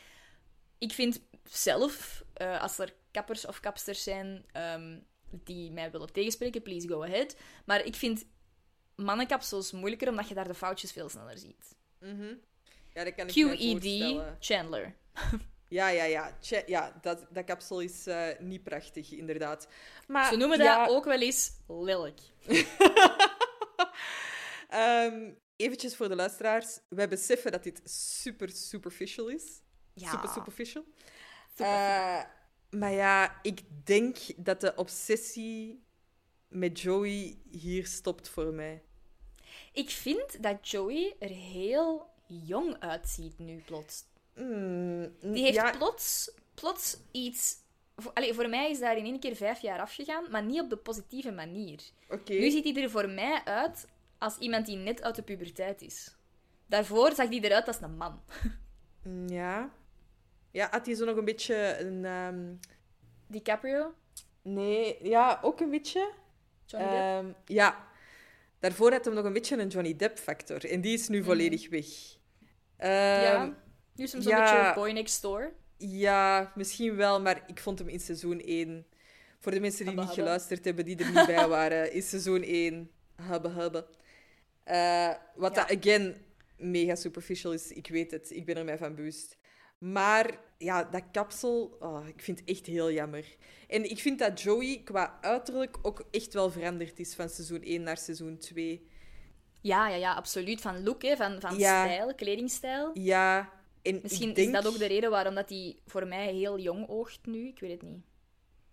Ik vind zelf, eh, als er kappers of kapsters zijn ehm, die mij willen tegenspreken, please go ahead. Maar ik vind mannenkapsels moeilijker, omdat je daar de foutjes veel sneller ziet. Ja, dat kan ik QED. Chandler. Ja, ja, ja. Tje- ja dat, dat kapsel is eh, niet prachtig, inderdaad. Maar, Ze noemen ja, dat ook wel eens lelijk. ehm, eventjes voor de luisteraars. Wij beseffen dat dit super superficial is. Ja. Super superficial. Eh, maar ja, ik denk dat de obsessie met Joey hier stopt voor mij. Ik vind dat Joey er heel jong uitziet nu plots. Die heeft ja, plots, plots iets... Voor, voor mij is daar in één keer vijf jaar afgegaan, maar niet op de positieve manier. Nu ziet hij er voor mij uit als iemand die net uit de puberteit is. Daarvoor zag hij eruit als een man. Ja. Ja, had hij zo nog een beetje een... ehm, DiCaprio, Nee, ja, ook een beetje. Johnny Depp. Ehm, ja. Daarvoor had hem nog een beetje een Johnny Depp-factor. En die is nu volledig weg. Ehm, ja. Nu is hem zo'n ja. beetje boy next door. Ja, misschien wel, maar ik vond hem in seizoen 1. Voor de mensen die niet geluisterd hebben, die er niet bij waren, in seizoen 1. Habbe, habbe. Eh, wat Ja. dat, again, mega superficial is. Ik weet het, ik ben er mij van bewust. Maar ja, dat kapsel, oh, ik vind het echt heel jammer. En ik vind dat Joey qua uiterlijk ook echt wel veranderd is van seizoen 1 naar seizoen 2. Ja, ja, ja, absoluut. Van look, hè, van, van Ja. stijl, kledingstijl. Ja, en Misschien denk... is dat ook de reden waarom dat hij voor mij heel jong oogt nu. Ik weet het niet.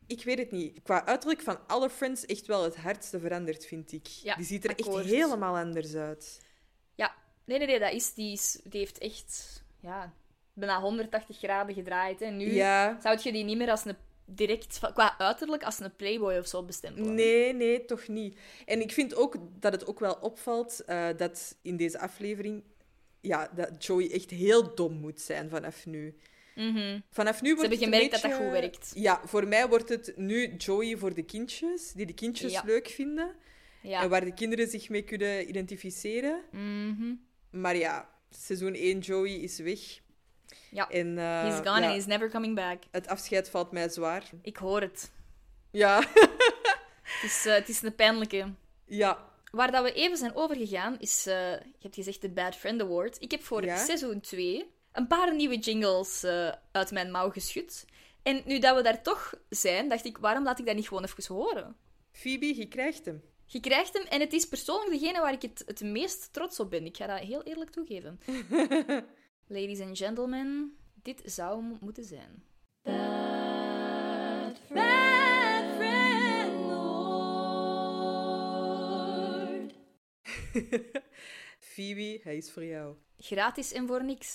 Ik weet het niet. Qua uiterlijk van alle Friends echt wel het hardste veranderd, vind ik. Ja, die ziet er akkoord. echt helemaal anders uit. Ja, nee, nee, nee, dat is, die, is, die heeft echt ja, bijna 180 graden gedraaid. En nu Ja. zou je die niet meer als een direct, qua uiterlijk, als een playboy of zo bestempelen. Nee, nee, toch niet. En ik vind ook dat het ook wel opvalt eh, dat in deze aflevering... Ja, dat Joey echt heel dom moet zijn vanaf nu. Vanaf nu wordt hebben het een gemerkt dat dat goed werkt. Ja, voor mij wordt het nu Joey voor de kindjes, die de kindjes Ja. leuk vinden. Ja. En waar de kinderen zich mee kunnen identificeren. Mhm. Maar ja, seizoen 1 Joey is weg. Ja. En, eh, He's gone ja, and he's never coming back. Het afscheid valt mij zwaar. Ik hoor het. Ja, Het is, eh, het is een pijnlijke. ja. Waar dat we even zijn overgegaan is, eh, je hebt gezegd de Bad Friend Award. Ik heb voor Ja? seizoen 2 een paar nieuwe jingles uit mijn mouw geschud. En nu dat we daar toch zijn, dacht ik, waarom laat ik dat niet gewoon even horen? Phoebe, je krijgt hem. Je krijgt hem en het is persoonlijk degene waar ik het, het meest trots op ben. Ik ga dat heel eerlijk toegeven. Ladies and gentlemen, dit zou hem moeten zijn. Phoebe, hij is voor jou. Gratis en voor niks.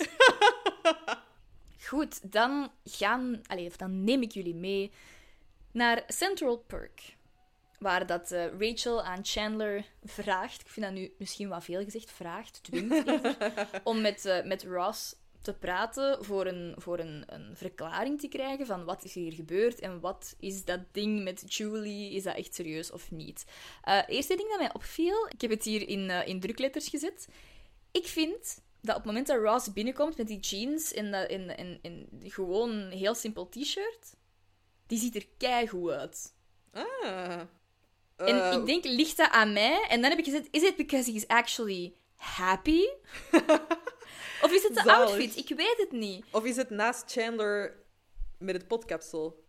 Goed, dan gaan... Allee, of dan neem ik jullie mee naar Central Perk. Waar dat eh, Rachel aan Chandler vraagt, ik vind dat nu misschien wat veel gezegd, vraagt, dwingt eerder, om met, eh, met Ross te praten voor, een, voor een, een verklaring te krijgen van wat is hier gebeurd en wat is dat ding met Julie, is dat echt serieus of niet. Eh eerste ding dat mij opviel, ik heb het hier in, in drukletters gezet, ik vind dat op het moment dat Ross binnenkomt met die jeans en, dat, en, en, en gewoon een heel simpel t-shirt, die ziet er keigoed uit. Ah. En Eh, ik denk, ligt dat aan mij? En dan heb ik gezegd, is it because he's actually happy? of is het de Zalig. outfit? Ik weet het niet. Of is het naast Chandler met het potkapsel?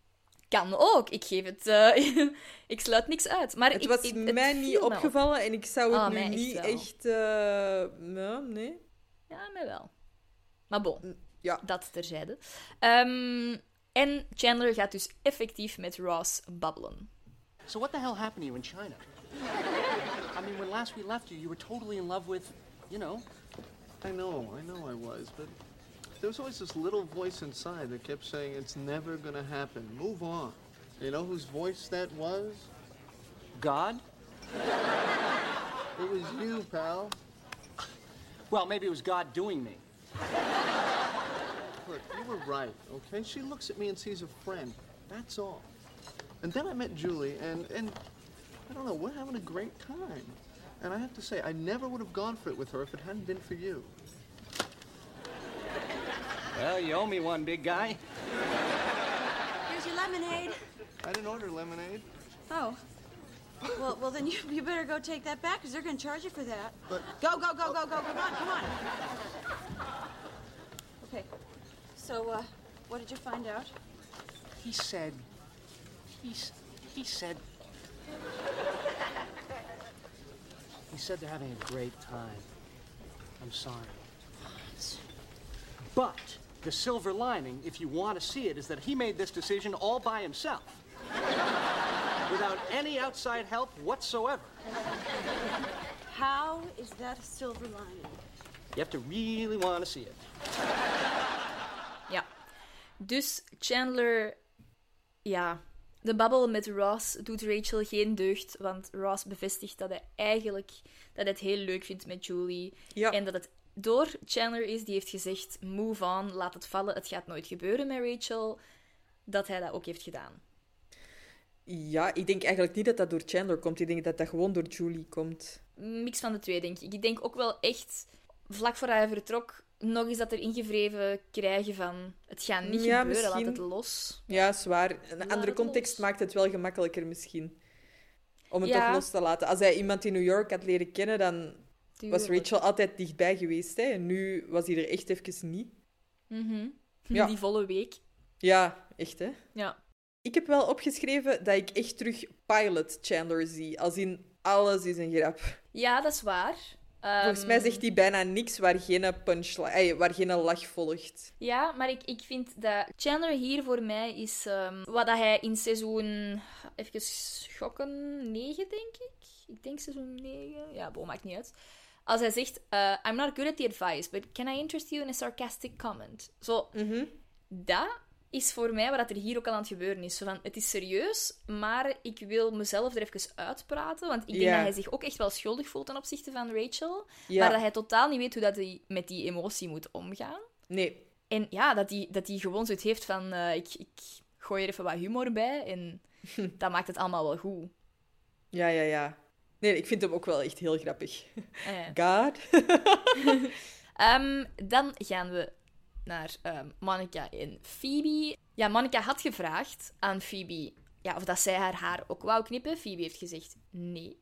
Kan ook. Ik geef het... eh, ik sluit niks uit. Maar Het ik, was ik- mij niet op. opgevallen en ik zou het Ah, nu echt niet echt... eh, ja, nee. Ja, mij wel. Maar bon, Ja. dat terzijde. Ehm, en Chandler gaat dus effectief met Ross babbelen. So what the hell happened to you in China? I mean, when last we left you, you were totally in love with, you know. I know, I know I was, but there was always this little voice inside that kept saying it's never gonna happen. Move on. You know whose voice that was? God? It was you, pal. Well, maybe it was God doing me. Look, you were right, okay? She looks at me and sees a friend. That's all. And then I met Julie, and, and I don't know, we're having a great time. And I have to say, I never would have gone for it with her if it hadn't been for you. Well, you owe me one, big guy. Here's your lemonade. I didn't order lemonade. Oh. Well, well, then you, you better go take that back, because they're going to charge you for that. But- Go, go, go, go, go, come on, come on. Okay. So, uh, what did you find out? He said, he's, he said, he said they're having a great time. I'm sorry. But the silver lining, if you want to see it, is that he made this decision all by himself. Without any outside help whatsoever. How is that a silver lining? You have to really want to see it. Yeah. Dus Chandler, ja, de babbel met Ross doet Rachel geen deugd, want Ross bevestigt dat hij eigenlijk dat hij het heel leuk vindt met Julie. Ja. En dat het door Chandler is, die heeft gezegd, move on, laat het vallen, het gaat nooit gebeuren met Rachel, dat hij dat ook heeft gedaan. Ja, ik denk eigenlijk niet dat dat door Chandler komt. Ik denk dat dat gewoon door Julie komt. Mix van de twee, denk ik. Ik denk ook wel echt, vlak voor hij vertrok, nog eens dat er ingevreven krijgen van, het gaat niet Ja, gebeuren, laat het los. Ja, zwaar. Een Laat andere context maakt het wel gemakkelijker misschien. Om het Ja. toch los te laten. Als hij iemand in New York had leren kennen, dan was. Rachel altijd dichtbij geweest. Hè? En nu was hij er echt even niet. Ja. Die volle week. Ja, echt hè. Ja. Ik heb wel opgeschreven dat ik echt terug pilot Chandler zie. Als in alles is een grap. Ja, dat is waar. Volgens mij zegt hij bijna niks waar geen punchline, waar geen lach volgt. Ja, maar ik, ik vind dat Chandler hier voor mij is ehm, wat dat hij in seizoen... Even schokken, 9 denk ik. Ik denk seizoen 9. Ja, bon, maakt niet uit. Als hij zegt, eh, I'm not good at the advice, but can I interest you in a sarcastic comment? Zo, Mhm. dat is voor mij wat er hier ook al aan het gebeuren is. Zo van, het is serieus, maar ik wil mezelf er even uitpraten. Want ik denk dat hij zich ook echt wel schuldig voelt ten opzichte van Rachel. Maar dat hij totaal niet weet hoe dat hij met die emotie moet omgaan. Nee. En ja, dat hij, dat hij gewoon zoiets heeft van... eh, ik, ik gooi er even wat humor bij en dat maakt het allemaal wel goed. Ja, ja, ja. Nee, ik vind hem ook wel echt heel grappig. Eh. God. Ehm, dan gaan we naar ehm Monica en Phoebe. Ja, Monica had gevraagd aan Phoebe ja, of dat zij haar haar ook wou knippen. Phoebe heeft gezegd nee.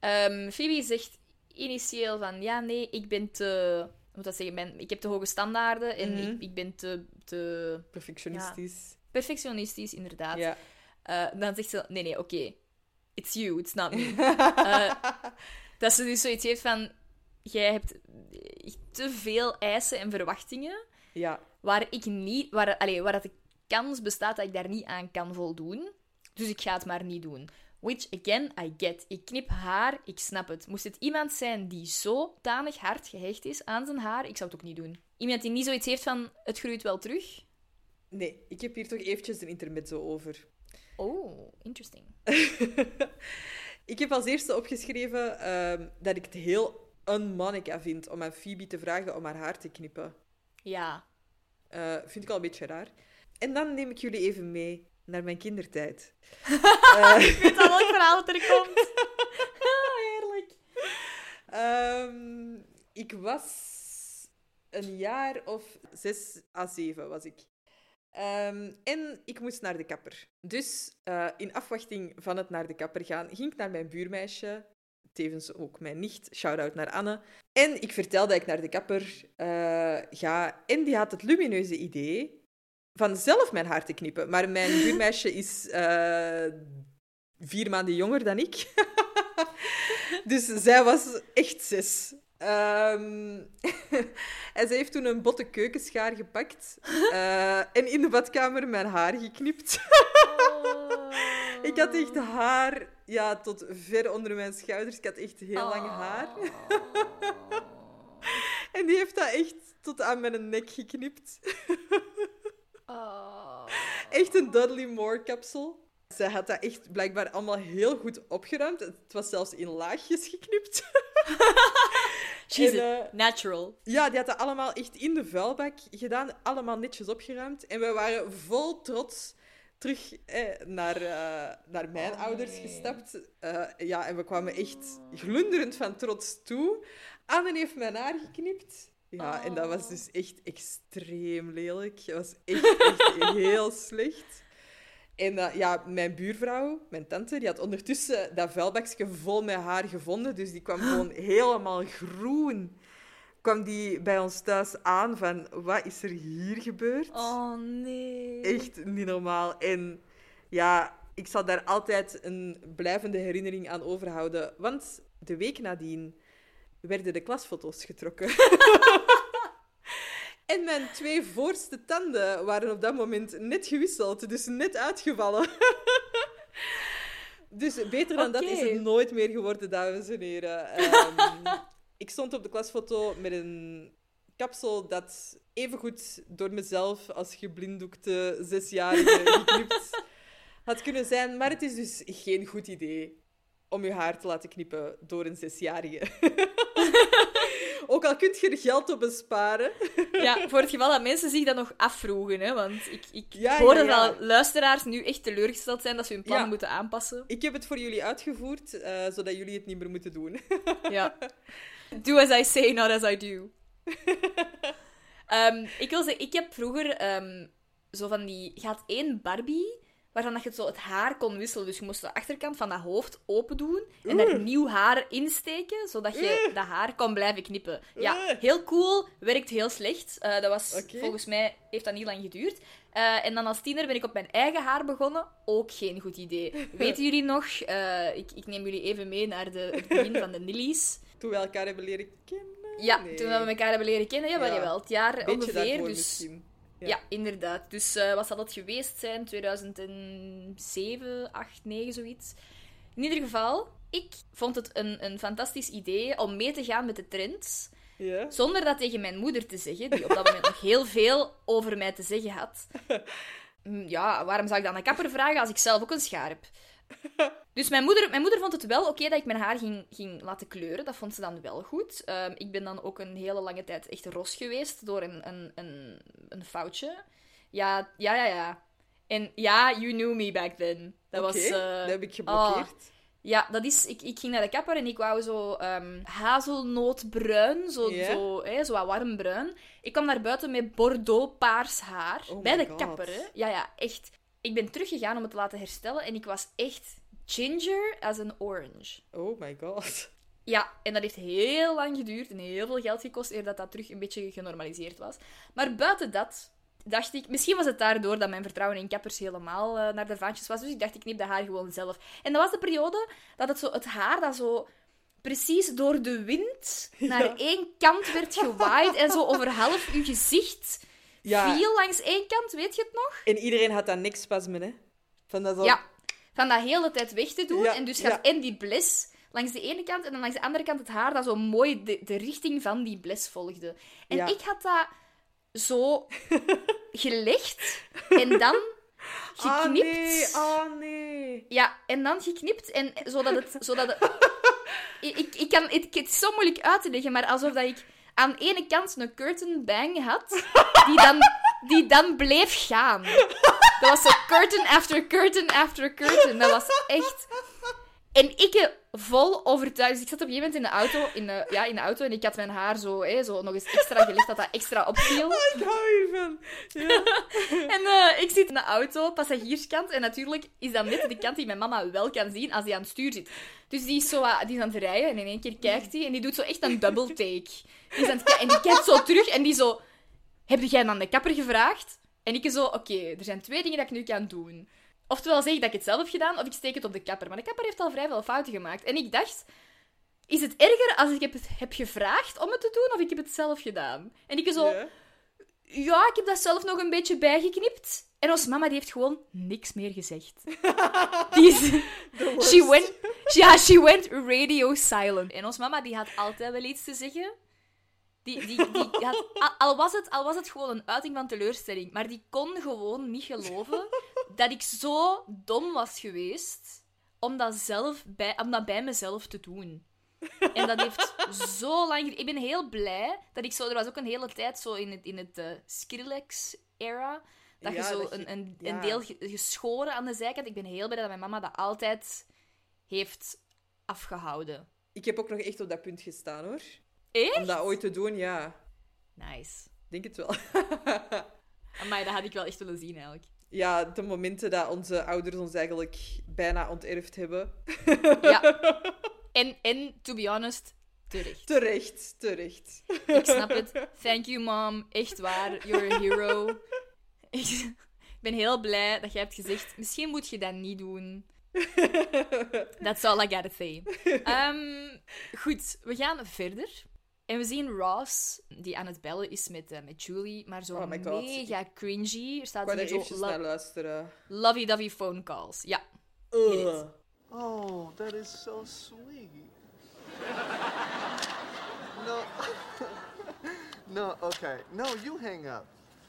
Ehm, Phoebe zegt initieel van ja, nee, ik ben te... Moet dat zeggen? Ik heb te hoge standaarden en Mhm. ik, ik ben te, te Perfectionistisch. perfectionistisch, inderdaad. Ja. Eh, dan zegt ze, nee, nee, oké. It's you, it's not me. Eh, dat ze dus zoiets heeft van, jij hebt te veel eisen en verwachtingen, Ja. waar ik niet, waar, allee, waar dat de kans bestaat dat ik daar niet aan kan voldoen. Dus ik ga het maar niet doen. Which, again, I get. Ik knip haar, ik snap het. Moest het iemand zijn die zo tanig hard gehecht is aan zijn haar, ik zou het ook niet doen. Iemand die niet zoiets heeft van, het groeit wel terug. Nee, ik heb hier toch eventjes een intermezzo over. Oh, interesting. Ik heb als eerste opgeschreven ehm, dat ik het heel un-Monica vind om aan Phoebe te vragen om haar haar te knippen. Ja. Eh, vind ik al een beetje raar. En dan neem ik jullie even mee naar mijn kindertijd. Ik weet al welk verhaal dat er komt. Heerlijk. Ehm, ik was een jaar of zes à zeven was ik. Ehm, en ik moest naar de kapper. Dus eh, in afwachting van het naar de kapper gaan, ging ik naar mijn buurmeisje, tevens ook mijn nicht, shout-out naar Anne. En ik vertelde dat ik naar de kapper eh, ga. En die had het lumineuze idee van zelf mijn haar te knippen. Maar mijn buurmeisje is eh, vier maanden jonger dan ik. dus zij was echt zes. Ehm, en ze heeft toen een botte keukenschaar gepakt eh, en in de badkamer mijn haar geknipt. Ik had echt haar ja, tot ver onder mijn schouders. Ik had echt heel lang haar. en die heeft dat echt tot aan mijn nek geknipt. Echt een Dudley Moore kapsel. Zij had dat echt blijkbaar allemaal heel goed opgeruimd. Het was zelfs in laagjes geknipt. She's En, eh, natural. Ja, die had dat allemaal echt in de vuilbak gedaan. Allemaal netjes opgeruimd. En we waren vol trots terug eh, naar, naar mijn ouders gestapt. Eh, ja, en we kwamen echt glunderend van trots toe. Anne heeft mijn haar geknipt. Ja, en dat was dus echt extreem lelijk. Dat was echt, echt heel slecht. En eh, ja, mijn buurvrouw, mijn tante, die had ondertussen dat vuilbakje vol met haar gevonden. Dus die kwam gewoon helemaal groen. Kwam die bij ons thuis aan van, wat is er hier gebeurd? Oh nee. Echt niet normaal. En ja, ik zal daar altijd een blijvende herinnering aan overhouden. Want de week nadien werden de klasfoto's getrokken. en mijn twee voorste tanden waren op dat moment net gewisseld, dus net uitgevallen. dus beter dan dat is het nooit meer geworden, dames en heren. Ehm, ik stond op de klasfoto met een kapsel dat evengoed door mezelf als geblinddoekte zesjarige geknipt had kunnen zijn. Maar het is dus geen goed idee om je haar te laten knippen door een zesjarige. Ook al kunt je er geld op besparen. Ja, voor het geval dat mensen zich dat nog afvroegen. Hè, want ik, ik Ja, hoor ja, dat ja. luisteraars nu echt teleurgesteld zijn dat ze hun plan moeten aanpassen. Ik heb het voor jullie uitgevoerd, eh, zodat jullie het niet meer moeten doen. Ja. Do as I say, not as I do. Ehm, ik wil zeggen, ik heb vroeger ehm, zo van die... Je had één Barbie, waarvan dat je zo het haar kon wisselen. Dus je moest de achterkant van dat hoofd open doen en daar nieuw haar insteken, zodat je dat haar kon blijven knippen. Ja, heel cool, werkt heel slecht. Eh, dat was, volgens mij heeft dat niet lang geduurd. Eh, en dan als tiener ben ik op mijn eigen haar begonnen. Ook geen goed idee. Weten jullie nog? eh, ik, ik neem jullie even mee naar de, het begin van de Nillies. Toen we elkaar hebben leren kennen. Ja, Nee. toen we elkaar hebben leren kennen, ja, Ja. jawel, het jaar Beetje ongeveer. Dus, misschien. ja. Ja. inderdaad. Dus eh, wat zal dat geweest zijn? 2007, 8, 9, zoiets. In ieder geval, ik vond het een, een fantastisch idee om mee te gaan met de trends. Ja. Zonder dat tegen mijn moeder te zeggen, die op dat moment nog heel veel over mij te zeggen had. Ja, waarom zou ik dan een kapper vragen als ik zelf ook een schaar heb? Dus mijn moeder, mijn moeder vond het wel oké dat ik mijn haar ging, ging laten kleuren. Dat vond ze dan wel goed. Ehm, ik ben dan ook een hele lange tijd echt ros geweest door een, een, een, een foutje. Ja, ja, ja, ja. En ja, you knew me back then. Dat was... eh, dat heb ik geblokkeerd. oh, ja, dat is... Ik, ik ging naar de kapper en ik wou zo ehm, hazelnootbruin, zo, zo, hè, zo wat warm bruin. Ik kwam naar buiten met bordeaux-paars haar. Oh bij de God. kapper, hè. Ja, ja, echt. Ik ben teruggegaan om het te laten herstellen en ik was echt ginger as an orange. Oh my god. Ja, en dat heeft heel lang geduurd en heel veel geld gekost eer dat dat terug een beetje genormaliseerd was. Maar buiten dat dacht ik... Misschien was het daardoor dat mijn vertrouwen in kappers helemaal eh, naar de vaantjes was. Dus ik dacht, ik knip de haar gewoon zelf. En dat was de periode dat het, zo, het haar dat zo precies door de wind naar één kant werd gewaaid en zo over half uw gezicht Ja. viel langs één kant. Weet je het nog? En iedereen had dat niks spasmen, hè? Van dat zo... Ja, van dat hele tijd weg te doen. Ja, en dus gaat en die bles langs de ene kant en dan langs de andere kant het haar dat zo mooi de, de richting van die bles volgde. En ik had dat zo gelegd en dan Ah, geknipt. nee. Ah, nee. Ja, en dan geknipt en zodat het... Zodat het... ik, ik, ik kan, het, het is zo moeilijk uit te leggen, maar alsof dat ik aan de ene kant een curtain bang had, die dan, die dan bleef gaan. Dat was zo curtain after curtain after curtain. Dat was echt... En ik eh, vol overtuigd. Dus ik zat op een gegeven moment in de auto, in de, ja, in de auto en ik had mijn haar zo, hè, zo nog eens extra gelegd, dat dat extra opviel. Ik hou hiervan. Ja. En eh, ik zit in de auto, passagierskant. En natuurlijk is dat net de kant die mijn mama wel kan zien als die aan het stuur zit. Dus die is, zo, wat- die is aan het rijden en in één keer kijkt hij en die doet zo echt een double take. Die is aan het ki- en die kijkt zo terug en die zo... Heb jij dan de kapper gevraagd? En ik zo, oké, er zijn twee dingen dat ik nu kan doen. Oftewel zeg ik dat ik het zelf heb gedaan, of ik steek het op de kapper. Maar de kapper heeft al vrij veel fouten gemaakt. En ik dacht, is het erger als ik heb het heb gevraagd om het te doen, of ik heb het zelf gedaan? En ik zo... Ja. Ja, ik heb dat zelf nog een beetje bijgeknipt. En ons mama die heeft gewoon niks meer gezegd. Die is... She went... Ja, she went radio silent. En ons mama die had altijd wel iets te zeggen. Die, die, die had, al- al, was het, al was het gewoon een uiting van teleurstelling, maar die kon gewoon niet geloven dat ik zo dom was geweest om dat, zelf bij, om dat bij mezelf te doen. En dat heeft zo lang... Ik ben heel blij dat ik zo... Er was ook een hele tijd zo in het, in het eh, Skrillex-era... Dat Ja, je zo dat je- een, een, ja. een deel ge- geschoren aan de zijkant. Ik ben heel blij dat mijn mama dat altijd heeft afgehouden. Ik heb ook nog echt op dat punt gestaan, hoor. Echt? Om dat ooit te doen, ja. Nice. Ik Denk het wel. Maar dat had ik wel echt willen zien, eigenlijk. Ja, de momenten dat onze ouders ons eigenlijk bijna onterfd hebben. Ja. En, en, to be honest, terecht. Terecht, terecht. Ik snap het. Thank you, mom. Echt waar. You're a hero. Ik ben heel blij dat jij hebt gezegd, misschien moet je dat niet doen. That's all I gotta say. Ehm, goed, we gaan verder. En we zien Ross, die aan het bellen is met, eh, met Julie, maar zo Oh my God. mega cringy. Er staat hier er zo lo- naar luisteren. lovey-dovey phone calls. Ja. Ugh. Oh, that is so sweet. No, No, okay. No, you hang up.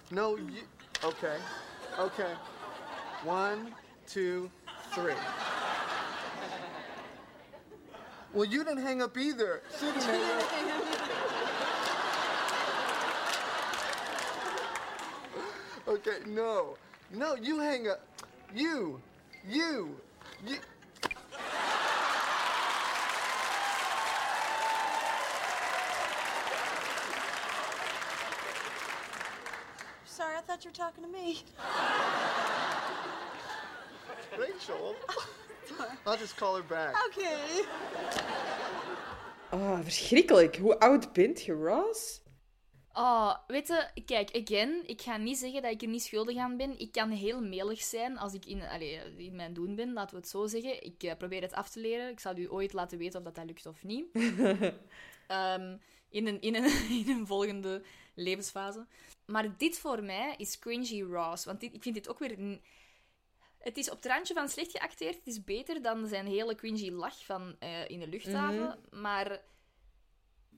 No, you. Okay. Okay. One, two, three. Well, you didn't hang up either. She didn't hang up. Okay, no. No, you hang up. You. You. You. Sorry, I thought you were talking to me. Rachel. I'll just call her back. Okay. Ah, verschrikkelijk. Hoe oud bent je, Ross? Oh, weet je, kijk, again, ik ga niet zeggen dat ik er niet schuldig aan ben. Ik kan heel melig zijn als ik in, allee, in mijn doen ben, laten we het zo zeggen. Ik eh, probeer het af te leren. Ik zal u ooit laten weten of dat, dat lukt of niet. Ehm, in, een, in, een, in een volgende levensfase. Maar dit voor mij is cringy Ross. Want dit, ik vind dit ook weer... Het is op het randje van slecht geacteerd. Het is beter dan zijn hele cringy lach van eh, in de luchthaven. Maar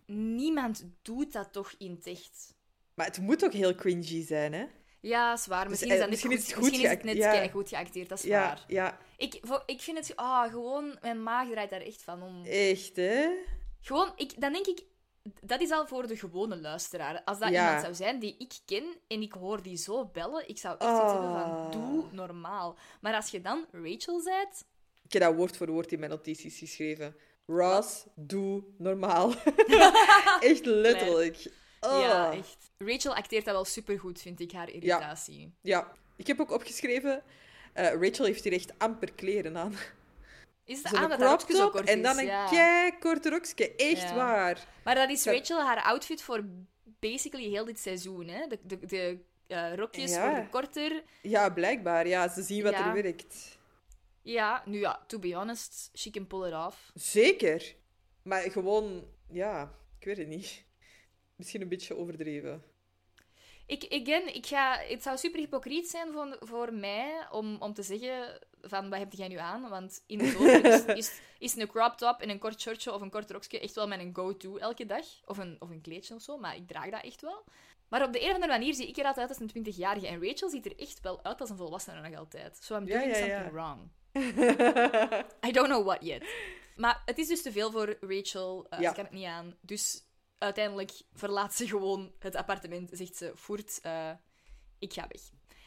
niemand doet dat toch in het echt. Maar het moet ook heel cringy zijn, hè? Ja, zwaar. Misschien eh, misschien is het goed misschien is het net ja. goed geacteerd, dat is Ja, waar. ja. Ik, ik vind het... Ah, gewoon... Mijn maag draait daar echt van om. Echt, hè? Gewoon, ik, dan denk ik... Dat is al voor de gewone luisteraar. Als dat Ja. iemand zou zijn die ik ken en ik hoor die zo bellen, ik zou echt zoiets hebben van, Ah. doe normaal. Maar als je dan Rachel bent... Ik heb dat woord voor woord in mijn notities geschreven. Ross, doe normaal. echt letterlijk. Oh. Ja, echt. Rachel acteert dat wel supergoed, vind ik, haar irritatie. Ja, ik heb ook opgeschreven... eh, Rachel heeft hier echt amper kleren aan. Is het Zo'n aan crop top kort en dan een ja. kei rokje. Echt Ja. waar. Maar dat is Rachel haar outfit voor basically heel dit seizoen. Hè? De, de, de eh, rokjes Ja. worden korter. Ja, blijkbaar. Ja, ze zien wat er werkt. Ja, nu ja, to be honest, she can pull it off. Zeker. Maar gewoon... Ja, ik weet het niet. Misschien een beetje overdreven. Ik, again, ik ga, het zou super hypocriet zijn voor, voor mij om, om te zeggen van, wat heb jij nu aan? Want in de zomer is, is, is een crop top en een kort shortje of een kort rokje echt wel mijn go-to elke dag. Of een, of een kleedje of zo, maar ik draag dat echt wel. Maar op de een of andere manier zie ik er altijd uit als een 20-jarige. En Rachel ziet er echt wel uit als een volwassene nog altijd. So I'm doing ja, ja. something wrong. I don't know what yet. Maar het is dus te veel voor Rachel. Ja. Ze kan het niet aan. Dus uiteindelijk verlaat ze gewoon het appartement. Zegt ze, voert, eh, ik ga weg.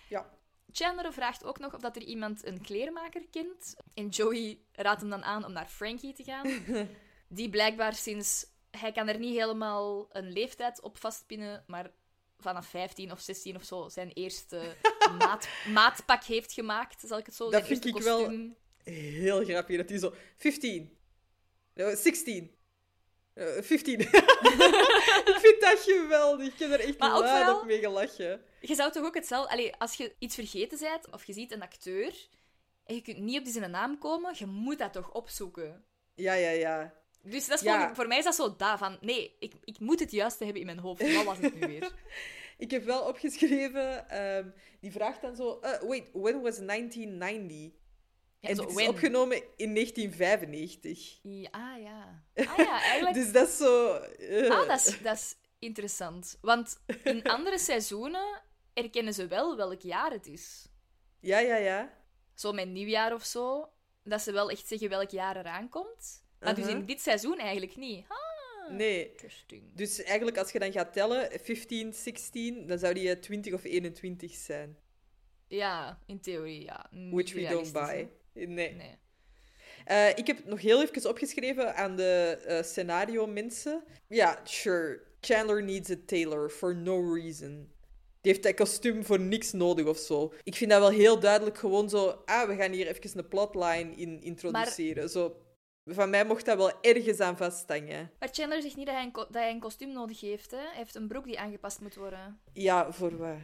Ja. Chandler vraagt ook nog of dat er iemand een kleermaker kent. En Joey raadt hem dan aan om naar Frankie te gaan. Die blijkbaar sinds... Hij kan er niet helemaal een leeftijd op vastpinnen, maar vanaf 15 of 16 of zo zijn eerste maat, maatpak heeft gemaakt, zal ik het zo Dat zeggen. vind Eerste ik wel-. Heel grappig dat hij zo... 15. Eh, 16. eh, 15. ik vind dat geweldig. Ik heb er echt Maar ook vooral- op mee gelachen. Je zou toch ook hetzelfde... Allee, als je iets vergeten bent, of je ziet een acteur, en je kunt niet op die zijn naam komen, je moet dat toch opzoeken. Ja, ja, ja. Dus dat is Ja. voor, voor mij is dat zo daar van... Nee, ik, ik moet het juiste hebben in mijn hoofd. Wat was het nu weer? Ik heb wel opgeschreven... ehm, die vraagt dan zo... eh, wait, when was 1990? Ja, en zo, is opgenomen in 1995. Ja, ah ja. Ah ja, eigenlijk... Dus dat is zo... eh, Ah, dat is, dat is interessant. Want in andere seizoenen erkennen ze wel welk jaar het is. Ja, ja, ja. Zo met nieuwjaar of zo. Dat ze wel echt zeggen welk jaar eraan komt. Maar dus in dit seizoen eigenlijk niet. Ah, Nee. Dus eigenlijk, als je dan gaat tellen, 15, 16, dan zou die eh, 20 of 21 zijn. Ja, in theorie, ja. Which we don't buy. Nee. Nee. Eh, ik heb nog heel even opgeschreven aan de eh, scenario-mensen. Ja, sure. Chandler needs a tailor for no reason. Die heeft dat kostuum voor niks nodig of zo. Ik vind dat wel heel duidelijk gewoon zo... Ah, we gaan hier even een plotline in introduceren. Zo, van mij mocht dat wel ergens aan vasthangen. Maar Chandler zegt niet dat hij, een dat hij een kostuum nodig heeft. Hè? Hij heeft een broek die aangepast moet worden. Ja, voor wat?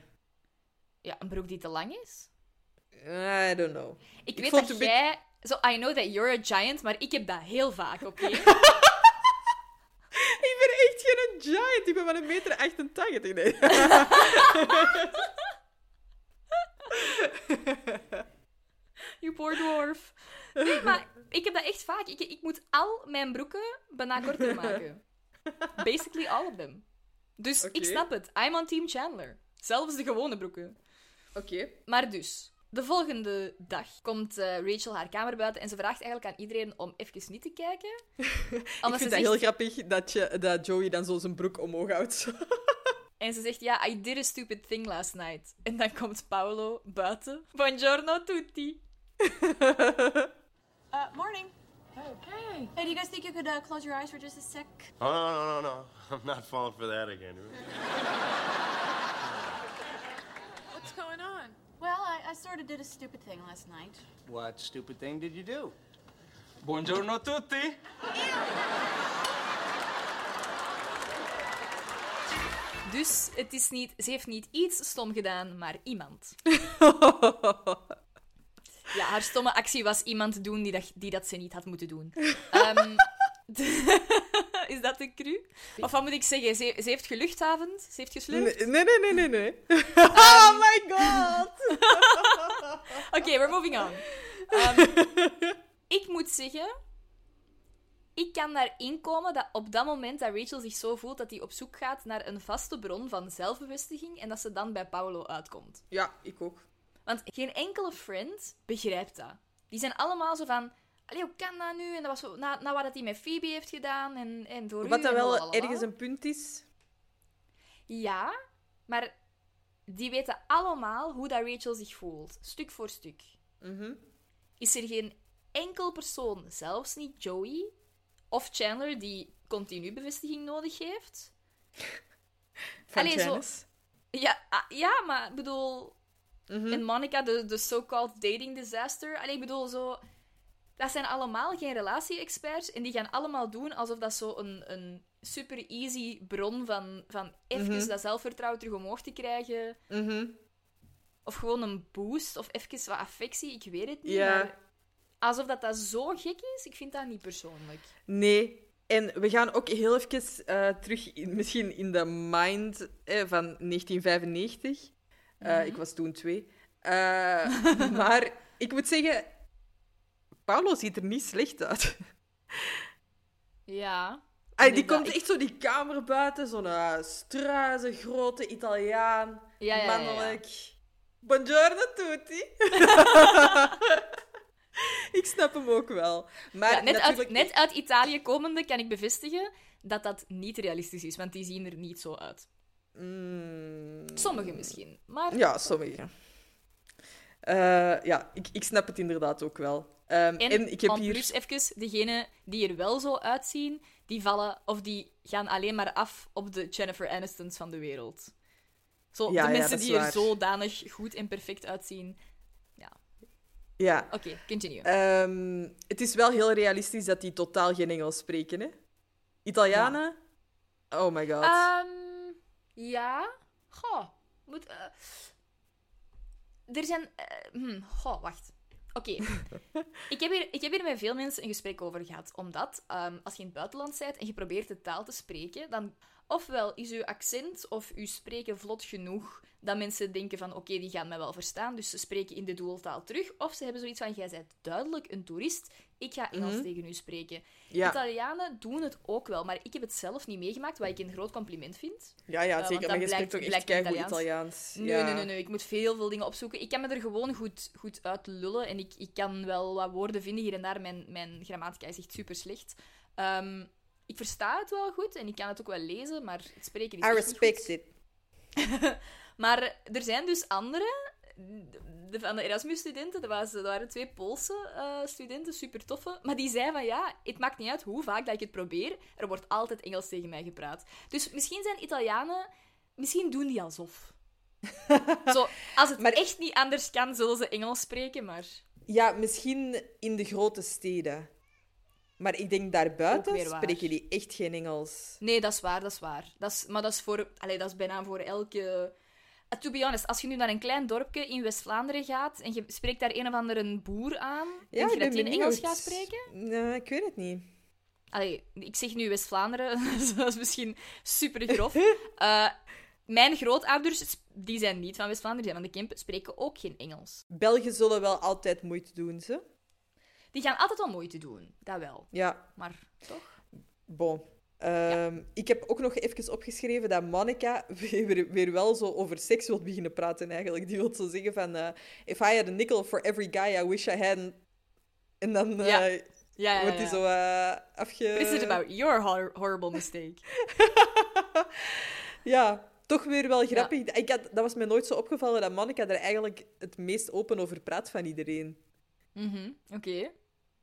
Ja, een broek die te lang is. I don't know. Ik, Ik weet dat jij... Zo, I know that you're a giant, maar ik heb dat heel vaak, oké? Ik ben echt geen giant. Ik ben maar een meter 88. Nee. You poor dwarf. Nee, maar ik heb dat echt vaak. Ik, ik moet al mijn broeken bijna korter maken. Basically all of them. Dus ik snap het. I'm on team Chandler. Zelfs de gewone broeken. Oké. Maar dus, de volgende dag komt eh, Rachel haar kamer buiten en ze vraagt eigenlijk aan iedereen om even niet te kijken. Ik vind ze dat zegt, heel grappig dat, je, dat Joey dan zo zijn broek omhoog houdt. En ze zegt, ja, I did a stupid thing last night. En dan komt Paolo buiten. Buongiorno tutti. Uh, morning. Hey. Hey, do you guys think you could uh, close your eyes for just a sec? Oh, no, no, no, no. I'm not falling for that again. What's going on? Well, I, I sort of did a stupid thing last night. What stupid thing did you do? Buongiorno tutti. Dus het is niet, ze heeft niet iets stom gedaan, maar iemand. Ja, haar stomme actie was iemand doen die dat, die dat ze niet had moeten doen. Is dat een cru? Of wat moet ik zeggen? Ze, ze heeft geluchthavend? Ze heeft geslurpt? Nee, nee, nee, nee, nee. oh my god! Oké, we're moving on. Ehm, ik moet zeggen, ik kan daarin komen dat op dat moment dat Rachel zich zo voelt dat hij op zoek gaat naar een vaste bron van zelfbevestiging en dat ze dan bij Paolo uitkomt. Ja, ik ook. Want geen enkele friend begrijpt dat. Die zijn allemaal zo van... Allee, hoe kan dat nu? En dat was zo, na, na wat dat hij met Phoebe heeft gedaan en, en door Wat en wel ergens een punt is. Ja, maar die weten allemaal hoe dat Rachel zich voelt. Stuk voor stuk. Mhm. Is er geen enkel persoon, zelfs niet Joey of Chandler, die continu bevestiging nodig heeft? Van Allee, zo-. Ja, ah, ja maar ik bedoel... Mhm. En Monica, de, de so-called dating disaster. Allee, ik bedoel, zo... Dat zijn allemaal geen relatie-experts. En die gaan allemaal doen alsof dat zo een, een super easy bron van, van even Mhm. dat zelfvertrouwen terug omhoog te krijgen. Mhm. Of gewoon een boost. Of even wat affectie. Ik weet het niet. Ja. Maar alsof dat, dat zo gek is, ik vind dat niet persoonlijk. Nee. En we gaan ook heel even eh, terug, in, misschien in de mind eh, van 1995. Eh, Mhm. Ik was toen twee. Maar ik moet zeggen, Paolo ziet er niet slecht uit. Ja. Ay, die komt ik- echt zo die kamer buiten, zo'n uh, struize, grote Italiaan, Ja, ja, mannelijk. Buongiorno tutti. ik snap hem ook wel. Maar net, uit, natuurlijk... net uit Italië komende kan ik bevestigen dat dat niet realistisch is. Want die zien er niet zo uit. Mm, Sommigen misschien. Maar Ja, sommige. Eh, ja, ik, ik snap het inderdaad ook wel. Ehm, En, en, ik heb hier... plus even, degenen die er wel zo uitzien, die vallen of die gaan alleen maar af op de Jennifer Anistons van de wereld. Zo, Ja, de ja, mensen die er zodanig goed en perfect uitzien. Ja. Oké, continue. Ehm, het is wel heel realistisch dat die totaal geen Engels spreken, hè? Italianen? Oh my god. Ehm, ja. Goh. Moet... eh, Er zijn... eh, hm, goh, wacht. Oké. ik, heb hier, ik heb hier met veel mensen een gesprek over gehad. Omdat ehm, als je in het buitenland bent en je probeert de taal te spreken, dan ofwel is uw accent of uw spreken vlot genoeg dat mensen denken van oké, die gaan mij wel verstaan, dus ze spreken in de doeltaal terug. Of ze hebben zoiets van, jij bent duidelijk een toerist, ik ga Engels Mhm. tegen u spreken. Ja. Italianen doen het ook wel, maar ik heb het zelf niet meegemaakt, wat ik een groot compliment vind. ja, ja, eh, zeker. want Maar je spreekt toch echt keigoed Italiaans. Italiaans. Nee, ja. nee, nee, nee. Ik moet heel veel dingen opzoeken. Ik kan me er gewoon goed, goed uit lullen. En ik, ik kan wel wat woorden vinden hier en daar. Mijn, mijn grammatica is echt super slecht. Ehm, ik versta het wel goed en ik kan het ook wel lezen, maar het spreken is I niet respect goed. it. Maar er zijn dus anderen, de, van de Erasmus-studenten, dat, was- dat waren twee Poolse eh, studenten, super toffe, maar die zeiden van ja, het maakt niet uit hoe vaak dat ik het probeer, er wordt altijd Engels tegen mij gepraat. Dus misschien zijn Italianen, misschien doen die alsof. Zo, als het Maar- echt niet anders kan, zullen ze Engels spreken, maar... Ja, misschien in de grote steden. Maar ik denk daarbuiten spreken die echt geen Engels. Nee, dat is waar, dat is waar. Dat is, maar dat is, voor, allee, dat is bijna voor elke... Uh, to be honest, als je nu naar een klein dorpje in West-Vlaanderen gaat en je spreekt daar een of andere boer aan, denk je dat die een Engels gaat spreken? Nee, ik weet het niet. Allee, ik zeg nu West-Vlaanderen, dat is misschien super grof. Eh, mijn grootouders, die zijn niet van West-Vlaanderen, die zijn van de Kempen, spreken ook geen Engels. Belgen zullen wel altijd moeite doen, ze. Die gaan altijd wel moeite doen, dat wel. Ja, Maar toch? bon. Ehm, Ik heb ook nog even opgeschreven dat Monica weer, weer wel zo over seks wil beginnen praten eigenlijk. Die wil zo zeggen van... eh, If I had a nickel for every guy I wish I hadn't... En dan Ja. eh, Ja, ja, wordt die ja. zo eh, afge... Is it about your hor- horrible mistake? Ja, toch weer wel grappig. Ik had, dat was me nooit zo opgevallen dat Monica er eigenlijk het meest open over praat van iedereen. Mhm, Oké.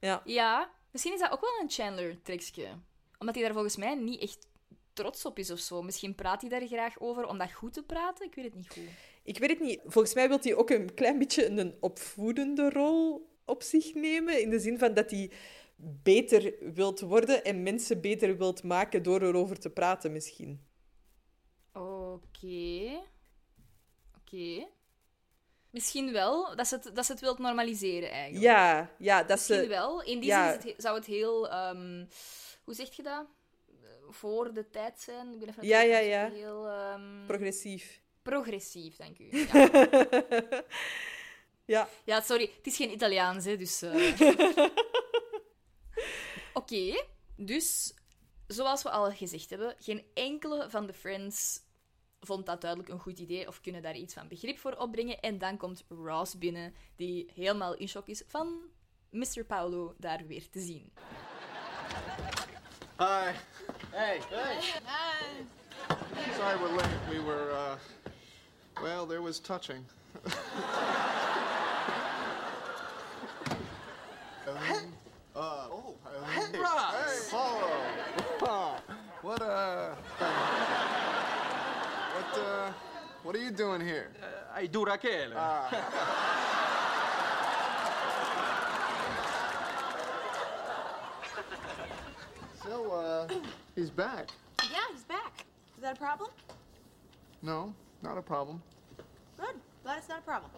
Ja. Ja, misschien is dat ook wel een Chandler-trekje. Omdat hij daar volgens mij niet echt trots op is of zo. Misschien praat hij daar graag over om dat goed te praten. Ik weet het niet goed. Ik weet het niet. Volgens mij wil hij ook een klein beetje een opvoedende rol op zich nemen. In de zin van dat hij beter wilt worden en mensen beter wilt maken door erover te praten, misschien. Oké. Oké. Misschien wel dat ze, het, dat ze het wilt normaliseren, eigenlijk. Ja, ja dat Misschien ze... wel. In die ja. zin het zou het heel... ehm, hoe zeg je dat? Eh, Voor de tijd zijn. Ik ben even Ja, ja, ja. Heel ehm, Progressief. progressief, dank u. Ja. Ja. ja, sorry. Het is geen Italiaans, hè, dus... eh. Oké. Dus, zoals we al gezegd hebben, geen enkele van de friends vond dat duidelijk een goed idee of kunnen daar iets van begrip voor opbrengen. En dan komt Ross binnen, die helemaal in shock is van Mr. Paolo daar weer te zien. Hi. Hey. Hey. Sorry we're late. We were, uh, well, there was touching. Um, uh, oh, hey, hey, Paulo. Ah, what, uh, what are you doing here? I do Rachele. So, uh, he's back. Yeah, he's back. Is that a problem? No, not a problem. Good. Glad it's not a problem.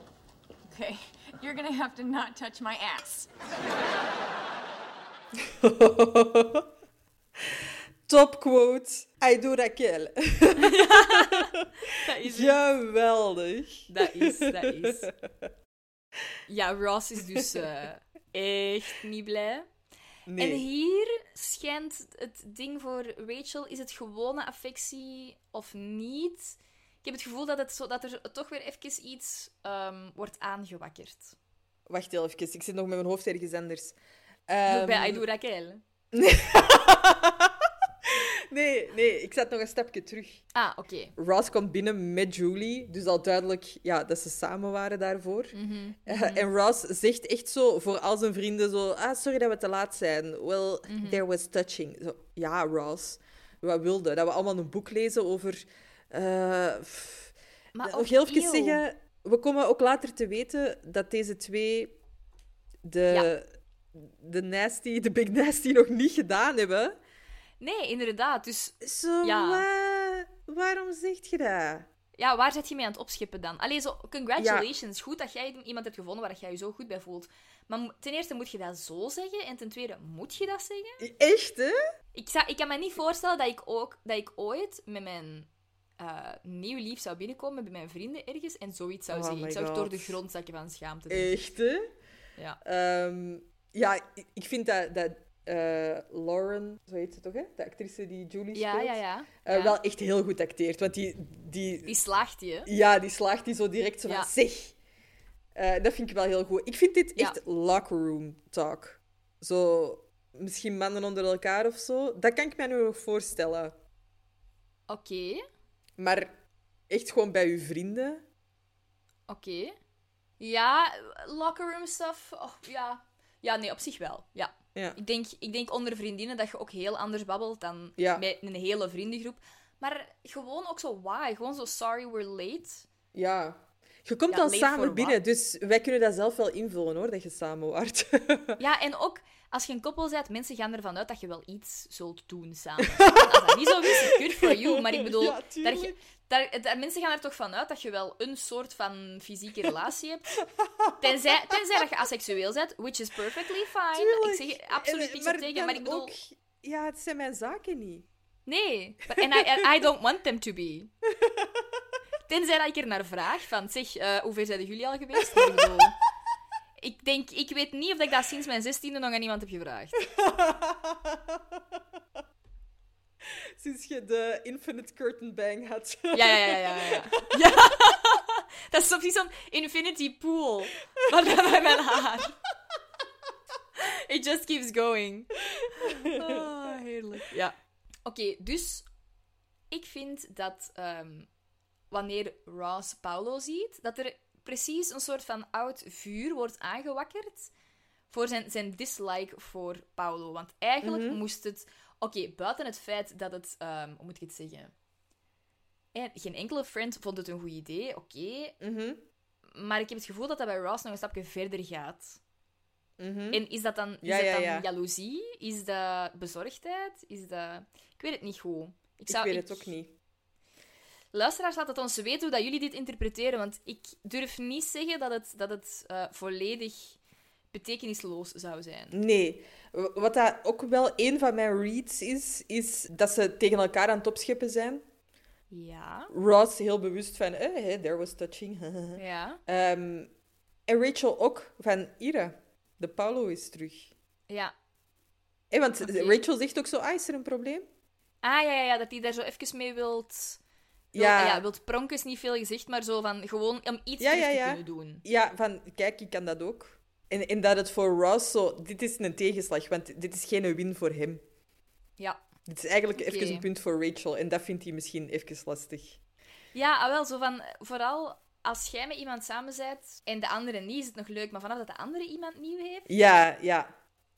Okay, you're gonna have to not touch my ass. Top quote. I do Raquel. Dat is Geweldig. Dat is, dat is. Ja, Ross is dus eh, echt niet blij. Nee. En hier schijnt het ding voor Rachel, is het gewone affectie of niet? Ik heb het gevoel dat, het zo, dat er toch weer even iets ehm, wordt aangewakkerd. Wacht heel even, ik zit nog met mijn hoofd ergens anders. Zo Ehm, bij I do Raquel. nee, nee, ik zet nog een stapje terug. Ah, oké. Ross komt binnen met Julie, dus al duidelijk ja, dat ze samen waren daarvoor. Mhm, Eh, en Ross zegt echt zo voor al zijn vrienden zo... Ah, sorry dat we te laat zijn. Well, Mhm. there was touching. Zo, ja, Ross. Wat wilde? Dat we allemaal een boek lezen over... eh, pff, Maar nog ook heel even zeggen... We komen ook later te weten dat deze twee de, de nasty, de big nasty nog niet gedaan hebben. Nee, inderdaad. Dus Zo, Ja. waarom zeg je dat? ja, waar zit je mee aan het opschippen dan? Allee, zo, congratulations. Goed dat jij iemand hebt gevonden waar jij je zo goed bij voelt. Maar ten eerste moet je dat zo zeggen. En ten tweede, moet je dat zeggen? Echt, hè? Ik, zou, ik kan me niet voorstellen dat ik, ook, dat ik ooit met mijn eh, nieuw lief zou binnenkomen bij mijn vrienden ergens en zoiets zou Oh zeggen. Ik zou God. door de grond zakken van schaamte. Echt, hè? Ja. Ehm, ja, ik, ik vind dat, dat eh, Lauren, zo heet ze toch, hè? De actrice die Julie Ja, speelt, ja, ja. eh, Ja. wel echt heel goed acteert. Want die, die, Die slaagt die, hè? ja, die slaagt die zo direct zo van, zeg. Eh, dat vind ik wel heel goed. Ik vind dit echt locker room talk. Zo, misschien mannen onder elkaar of zo. Dat kan ik mij nu nog voorstellen. Oké, Maar echt gewoon bij uw vrienden. oké. Ja, locker room stuff. Oh, ja. ja, nee, op zich wel. Ja. Ja. Ik denk, ik denk onder vriendinnen dat je ook heel anders babbelt dan Ja. met een hele vriendengroep. Maar gewoon ook zo why. Gewoon zo sorry we're late. Ja. Je komt Ja, late samen binnen, dus wij kunnen dat zelf wel invullen hoor, dat je samen waart. Ja, en ook als je een koppel bent, mensen gaan ervan uit dat je wel iets zult doen samen. Als dat niet zo is, good for you. Maar ik bedoel, Ja. Daar, daar- mensen gaan er toch van uit dat je wel een soort van fysieke relatie hebt. Tenzij, tenzij dat je asexueel bent, which is perfectly fine. Tuurlijk. Ik zeg absoluut niks op tegen, maar ik bedoel... ook- ja, het zijn mijn zaken niet. Nee. En I, I don't want them to be. Tenzij dat ik er naar vraag van, zeg, eh hoe ver zijn jullie al geweest? Maar ik bedoel... Ik denk, ik weet niet of ik dat sinds mijn zestiende nog aan iemand heb gevraagd. Sinds je de Infinite Curtain Bang had. Ja, ja, ja, ja. ja. ja. Dat is precies zo'n infinity pool. Maar bij mijn haar. It just keeps going. Oh, heerlijk. Ja. Oké, dus ik vind dat ehm, wanneer Ross Paulo ziet, dat er precies een soort van oud vuur wordt aangewakkerd voor zijn, zijn dislike voor Paulo. Want eigenlijk moest het... Oké, buiten het feit dat het... ehm, hoe moet ik het zeggen? Eh, geen enkele friend vond het een goed idee, oké. Mhm. Maar ik heb het gevoel dat dat bij Ross nog een stapje verder gaat. Mhm. En is dat dan, is Ja, dat ja, dan ja. jaloezie? Is dat bezorgdheid? Is dat... Ik weet het niet goed. Ik weet het ook niet. Luisteraars, laat het ons weten hoe dat jullie dit interpreteren, want ik durf niet zeggen dat het, dat het eh, volledig betekenisloos zou zijn. Nee. Wat dat ook wel een van mijn reads is, is dat ze tegen elkaar aan het opscheppen zijn. Ja. Ross heel bewust van, eh, hey, there was touching. Ja. Ehm, en Rachel ook van, Ira, de Paulo is terug. Ja. Eh, want. Rachel zegt ook zo, ah, is er een probleem? Ah, ja, ja, ja, dat hij daar zo even mee wilt... wil- Ja. ja, wilt pronken is niet veel gezegd, maar zo van gewoon om iets Ja, ja, te ja. kunnen doen. Ja, van, kijk, ik kan dat ook. En, en dat het voor Ross zo, dit is een tegenslag, want dit is geen win voor hem. Ja. Dit is eigenlijk even een punt voor Rachel. En dat vindt hij misschien even lastig. Ja, ah, wel, zo van... Vooral als jij met iemand samen bent en de andere niet, is het nog leuk. Maar vanaf dat de andere iemand nieuw heeft, Ja, ja,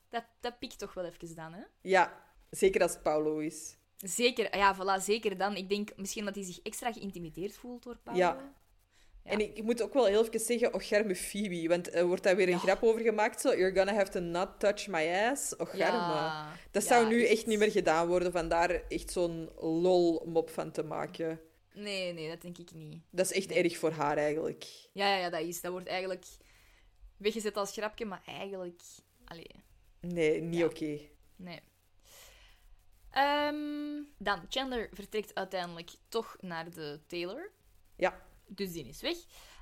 dat, dat pikt toch wel even dan, hè? ja. Zeker als het Paulo is. Zeker, ja, voilà, zeker dan. Ik denk misschien dat hij zich extra geïntimideerd voelt door Paolo. Ja. Ja. En ik, ik moet ook wel heel even zeggen, och, garme Phoebe. Want er wordt daar weer een grap over gemaakt, zo. You're gonna have to not touch my ass. Och. Ja, Dat ja, zou nu echt echt. niet meer gedaan worden, van daar echt zo'n lol-mop van te maken. Nee, nee, dat denk ik niet. Dat is echt erg voor haar, eigenlijk. Ja, ja, ja, dat is. Dat wordt eigenlijk weggezet als grapje, maar eigenlijk... Allee, Nee, niet oké. nee. Ehm, dan, Chandler vertrekt uiteindelijk toch naar de tailor. Ja. Dus die is weg.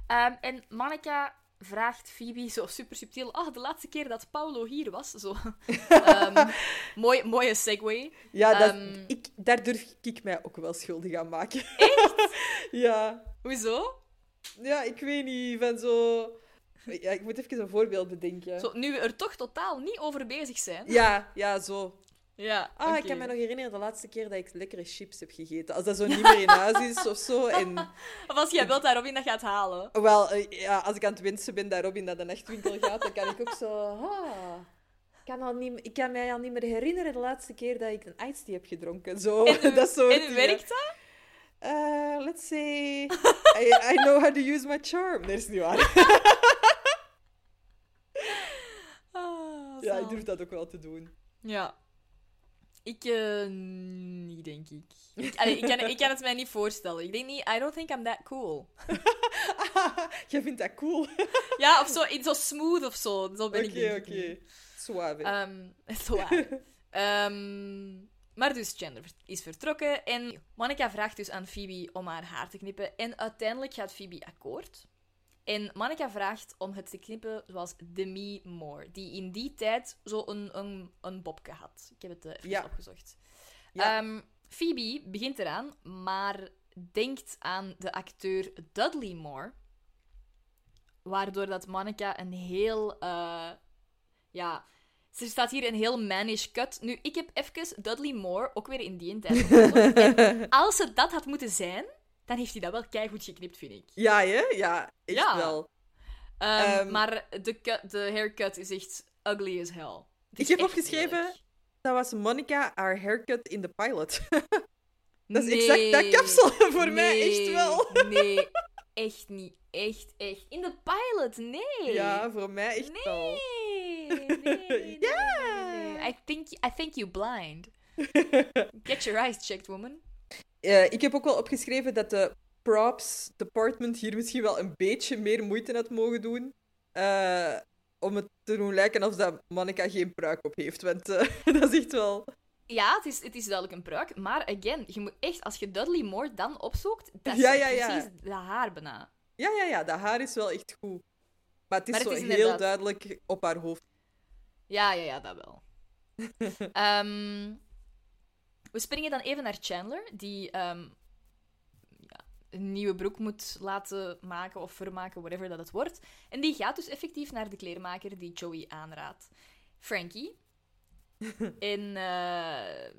Ehm, en Monica vraagt Phoebe zo super subtiel... Ah, de laatste keer dat Paulo hier was. Zo. Ehm, mooi, mooie segue. Ja, dat, Ehm. ik, daar durf ik mij ook wel schuldig aan maken. Echt? ja. Hoezo? Ja, ik weet niet, van zo... Ja, ik moet even een voorbeeld bedenken. Zo, nu we er toch totaal niet over bezig zijn. Ja, ja, zo. Ja, Ah, ik kan me nog herinneren de laatste keer dat ik lekkere chips heb gegeten. Als dat zo niet meer in huis is of zo. En, Of als jij wilt dat Robin dat gaat halen. wel, eh, ja, als ik aan het wensen ben dat Robin naar de nachtwinkel gaat, dan kan ik ook zo... Ah, ik, kan al niet, ik kan mij al niet meer herinneren de laatste keer dat ik een iced tea heb gedronken. Zo, En, dat soort en werkt dat? Eh, let's say... I, I know how to use my charm. Nee, dat is niet waar. Ah, Ja, ik durf dat ook wel te doen. Ja. Ik, eh, niet, denk ik. ik, allee, ik, kan, ik kan het mij niet voorstellen. Ik denk niet, I don't think I'm that cool. Jij vindt dat cool? Oké, Ja, of zo, iets zo smooth of zo. Zo ben ik oké. niet. Suave. Ehm, zwaar. Ehm, maar dus Chandler is vertrokken en Monica vraagt dus aan Phoebe om haar haar te knippen. En uiteindelijk gaat Phoebe akkoord. En Monica vraagt om het te knippen zoals Demi Moore, die in die tijd zo een, een, een bobke had. Ik heb het eh, even Ja. opgezocht. Ja. Ehm, Phoebe begint eraan, maar denkt aan de acteur Dudley Moore. Waardoor dat Monica een heel... eh, ja... Er staat hier een heel mannish cut. Nu, ik heb even Dudley Moore, ook weer in die tijd. En als het dat had moeten zijn, dan heeft hij dat wel keihard geknipt, vind ik. Ja, hè? Ja, echt Ja. wel. Ehm, Ehm, maar de, cut- de haircut is echt ugly as hell. Ik heb opgeschreven-. Dat was Monica, haar haircut in de pilot. Dat is Nee, exact dat kapsel voor mij, echt wel. Nee, echt niet. Echt, echt. In de pilot, nee. Ja, voor mij echt nee. wel. Nee, Ja. I think, I think you blind. Get your eyes checked, woman. Eh, ik heb ook wel opgeschreven dat de props department hier misschien wel een beetje meer moeite had mogen doen. eh, om het te doen lijken alsof dat Monica geen pruik op heeft. Want eh, dat is echt wel... Ja, het is, het is duidelijk een pruik. Maar again, je moet echt, als je Dudley Moore dan opzoekt, dat is Ja, ja, ja. precies de haar bijna. Ja, ja, ja, dat haar is wel echt goed. Maar het is Maar het zo is heel inderdaad- duidelijk op haar hoofd. Ja, ja, ja, dat wel. Ehm, we springen dan even naar Chandler, die ehm, ja, een nieuwe broek moet laten maken of vermaken, whatever dat het wordt. En die gaat dus effectief naar de kleermaker die Joey aanraadt. Frankie. en eh,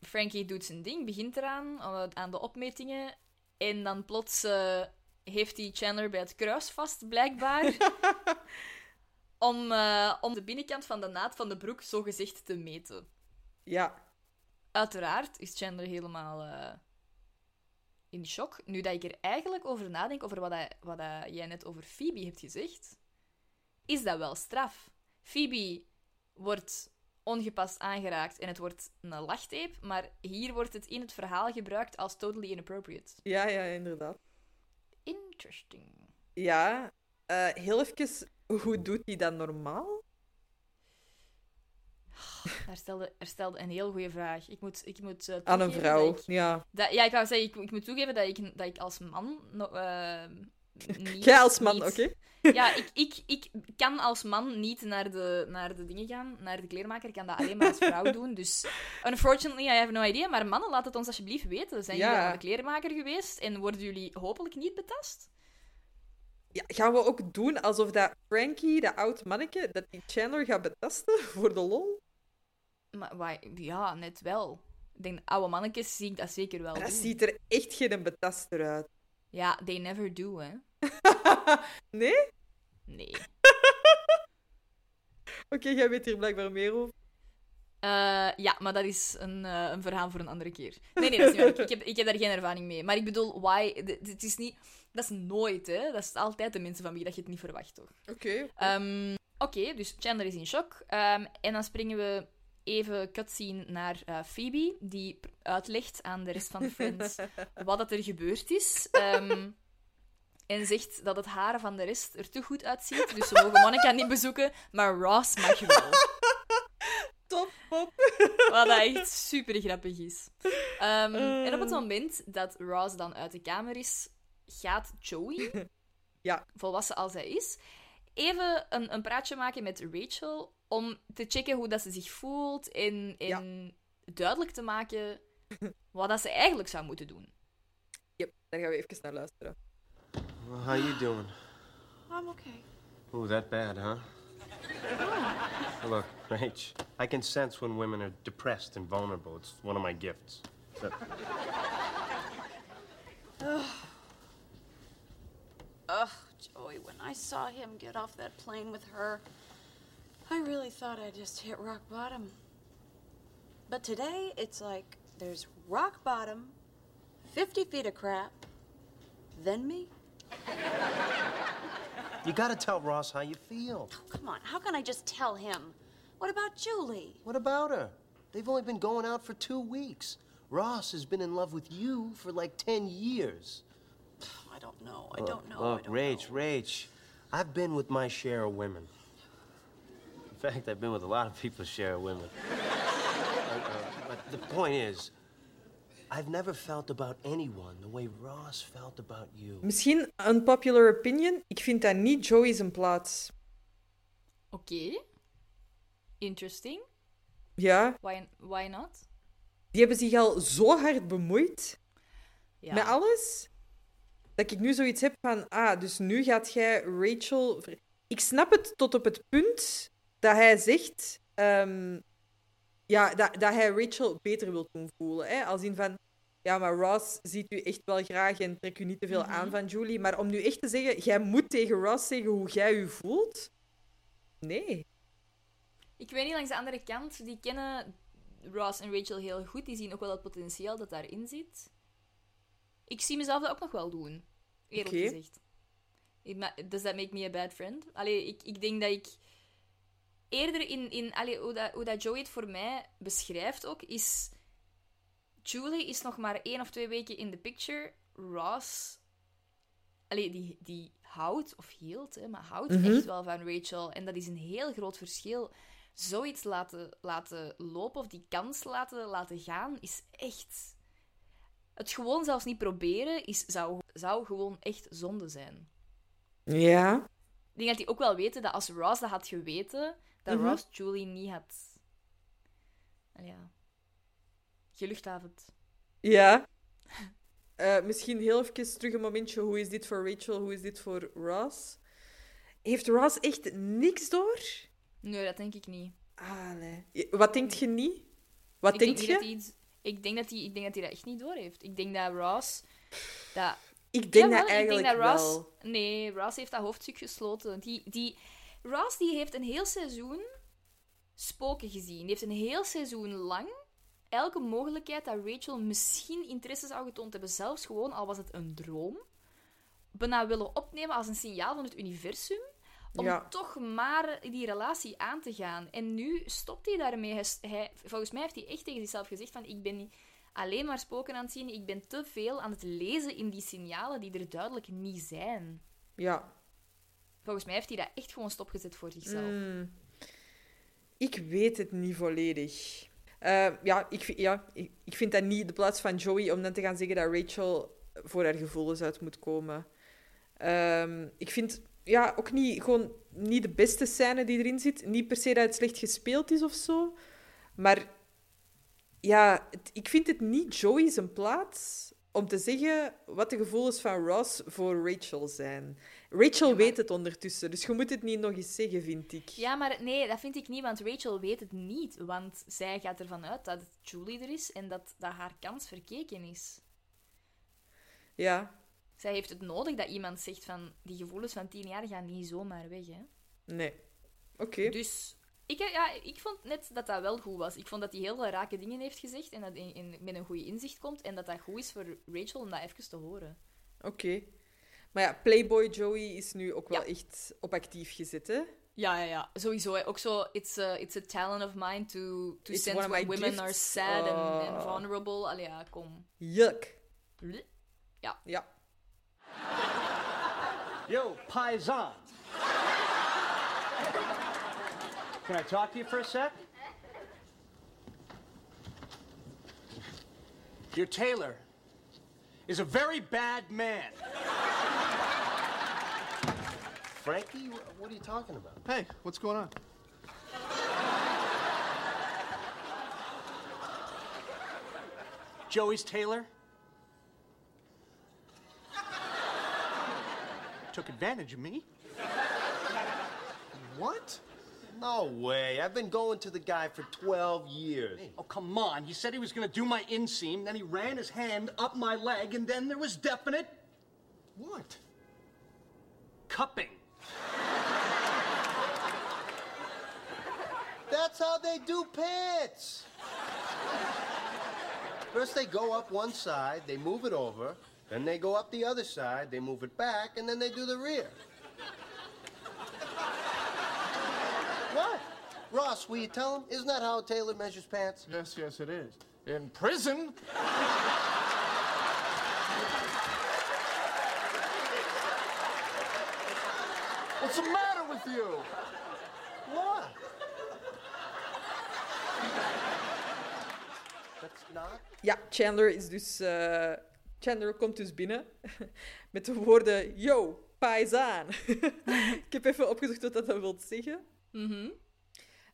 Frankie doet zijn ding, begint eraan, eh, aan de opmetingen. En dan plots eh, heeft hij Chandler bij het kruis vast, blijkbaar. om, om de binnenkant van de naad van de broek zogezegd te meten. Ja. Uiteraard is Chandler helemaal eh, in shock. Nu dat ik er eigenlijk over nadenk, over wat, hij, wat hij- jij net over Phoebe hebt gezegd, is dat wel straf. Phoebe wordt ongepast aangeraakt en het wordt een lachtape, maar hier wordt het in het verhaal gebruikt als totally inappropriate. Ja, ja, inderdaad. Interesting. Ja. eh, heel even, hoe doet hij dat normaal? Daar stelde, er stelde een heel goede vraag. Ik moet, ik moet eh, Aan een vrouw, dat ik- ja. dat- ja, ik wou zeggen, ik, ik moet toegeven dat ik, dat ik als man... eh, niet, Jij als man, oké? Ja, ik, ik, ik kan als man niet naar de, naar de dingen gaan, naar de kleermaker. Ik kan dat alleen maar als vrouw doen. Dus, unfortunately, I have no idea. Maar mannen, laat het ons alsjeblieft weten. Zijn jullie Ja. naar de kleermaker geweest en worden jullie hopelijk niet betast? Ja, gaan we ook doen alsof dat Frankie, dat oud manneke, dat die Chandler gaat betasten voor de lol? Maar, ja, net wel. Ik denk, oude mannetjes zie ik dat zeker wel Maar dat doen. ziet er echt geen betaster uit. Ja, they never do, hè. Nee? Nee. Oké, jij weet hier blijkbaar meer over. Eh, ja, maar dat is een, eh, een verhaal voor een andere keer. Nee, nee, dat is niet waar. Ik, heb, ik heb daar geen ervaring mee. Maar ik bedoel, why... Het is niet... Dat is nooit, hè. Dat is altijd de mensen van wie dat je het niet verwacht, toch? Oké. Ehm, Oké, dus Chandler is in shock. Ehm, en dan springen we even cutscene naar eh, Phoebe, die uitlegt aan de rest van de Friends wat dat er gebeurd is. Ehm, en zegt dat het haar van de rest er te goed uitziet. Dus ze mogen Monica niet bezoeken, maar Ross mag wel. Top, pop. Wat dat echt super grappig is. Ehm, En op het moment dat Ross dan uit de kamer is, gaat Joey, Ja. volwassen als hij is, even een, een praatje maken met Rachel om te checken hoe dat ze zich voelt en, en duidelijk te maken wat dat ze eigenlijk zou moeten doen. Yep, daar gaan we even naar luisteren. Well, how you doing? I'm okay. Ooh, that bad, huh? Look, Rach, I can sense when women are depressed and vulnerable. It's one of my gifts. But Ugh, Joey, when I saw him get off that plane with her, I really thought I just hit rock bottom. But today, it's like there's rock bottom, 50 feet of crap, then me. you gotta tell Ross how you feel. Oh, come on, how can I just tell him? What about Julie? What about her? They've only been going out for two weeks. Ross has been in love with you for like 10 years. I don't know. I oh, don't know. I Look, don't Rach, Rach, I've been with my share of women. In fact, I've been with a lot of people's share women. Uh, uh, but the point is, I've never felt about anyone the way Ross felt about you. Misschien een popular opinion. Ik vind dat niet Joey zijn plaats. Oké. Interesting. Ja, Why, why not? die hebben zich al zo hard bemoeid Ja. met alles. Dat ik nu zoiets heb van, ah, dus nu gaat jij Rachel... Ik snap het tot op het punt dat hij zegt... ehm, ja, dat, dat hij Rachel beter wil doen voelen. Hè? Als in van... Ja, maar Ross ziet u echt wel graag en trekt u niet te veel aan van Julie. Maar om nu echt te zeggen, jij moet tegen Ross zeggen hoe jij u voelt... Nee. Ik weet niet, langs de andere kant, die kennen Ross en Rachel heel goed. Die zien ook wel het potentieel dat daarin zit. Ik zie mezelf dat ook nog wel doen, eerlijk gezegd. Does that make me a bad friend? Allee, ik, ik denk dat ik eerder in... in allee, hoe, dat, hoe dat Joey het voor mij beschrijft ook, is... Julie is nog maar één of twee weken in de picture. Ross... Allee, die, die houdt, of hield, hè, maar houdt Mhm. echt wel van Rachel. En dat is een heel groot verschil. Zoiets laten, laten lopen, of die kans laten, laten gaan, is echt... Het gewoon zelfs niet proberen, is, zou, zou gewoon echt zonde zijn. Ja. Ik denk dat die ook wel weten dat als Ross dat had geweten, dat. Ross Julie niet had... Allee, Ja. Geluchtavond. Ja. Eh, misschien heel even terug een momentje. Hoe is dit voor Rachel? Hoe is dit voor Ross? Heeft Ross echt niks door? Nee, dat denk ik niet. Ah, nee. Wat denk je niet? Wat ik denk denk je? iets- ik, denk dat hij, ik denk dat hij dat echt niet door heeft. Ik denk dat Ross... Dat... Ik denk dat eigenlijk ik denk dat Ross... wel. Nee, Ross heeft dat hoofdstuk gesloten. Die, die... Ross die heeft een heel seizoen spoken gezien. Die heeft een heel seizoen lang elke mogelijkheid dat Rachel misschien interesse zou getoond hebben, zelfs gewoon al was het een droom, bijna willen opnemen als een signaal van het universum om Ja. toch maar die relatie aan te gaan. En nu stopt hij daarmee. Hij, hij- volgens mij heeft hij echt tegen zichzelf gezegd van ik ben niet alleen maar spoken aan het zien, ik ben te veel aan het lezen in die signalen die er duidelijk niet zijn. Ja. Volgens mij heeft hij dat echt gewoon stopgezet voor zichzelf. Mm. Ik weet het niet volledig. Eh, ja, ik, ja ik, vind dat niet de plaats van Joey om dan te gaan zeggen dat Rachel voor haar gevoelens uit moet komen. Ehm, ik vind ja, ook niet, gewoon niet de beste scène die erin zit. Niet per se dat het slecht gespeeld is of zo. Maar ja, ik vind het niet Joey zijn plaats om te zeggen wat de gevoelens van Ross voor Rachel zijn. Rachel weet het ondertussen, dus je moet het niet nog eens zeggen, vind ik. Ja, maar nee, dat vind ik niet, want Rachel weet het niet. Want zij gaat ervan uit dat het Julie er is en dat, dat haar kans verkeken is. Ja, Zij heeft het nodig dat iemand zegt van die gevoelens van tien jaar gaan niet zomaar weg. Hè? nee. Oké. Dus ik, ja, ik vond net dat dat wel goed was. Ik vond dat hij heel rake dingen heeft gezegd en dat hij in, met een goede inzicht komt. En dat dat goed is voor Rachel om dat even te horen. Oké. Maar ja, Playboy Joey is nu ook wel Ja. echt op actief gezet, hè? Ja, ja, ja. Sowieso. Hè. Ook zo, it's a, it's a talent of mine to, to It's sense when women gifts. are sad and, and Oh. vulnerable. Allee, ja, kom. Yuck. Bleh. Ja. Ja. Yo, paisan. Can I talk to you for a sec? Your tailor is a very bad man. Frankie, what are you talking about? Hey, what's going on? Joey's tailor took advantage of me. What? No way. I've been going to the guy for 12 years. Oh, come on. He said he was going to do my inseam, then he ran his hand up my leg, and then there was definite What? cupping. That's how they do pants. First, they go up one side, they move it over, then they go up the other side, they move it back, and then they do the rear. what? Ross, will you tell him? Isn't that how a tailor measures pants? Yes, yes, it is. In prison? What's the matter with you? Not. Ja, Chandler is dus... eh, Chandler komt dus binnen met de woorden... Yo, paisaan. ik heb even opgezocht wat dat dan wil zeggen.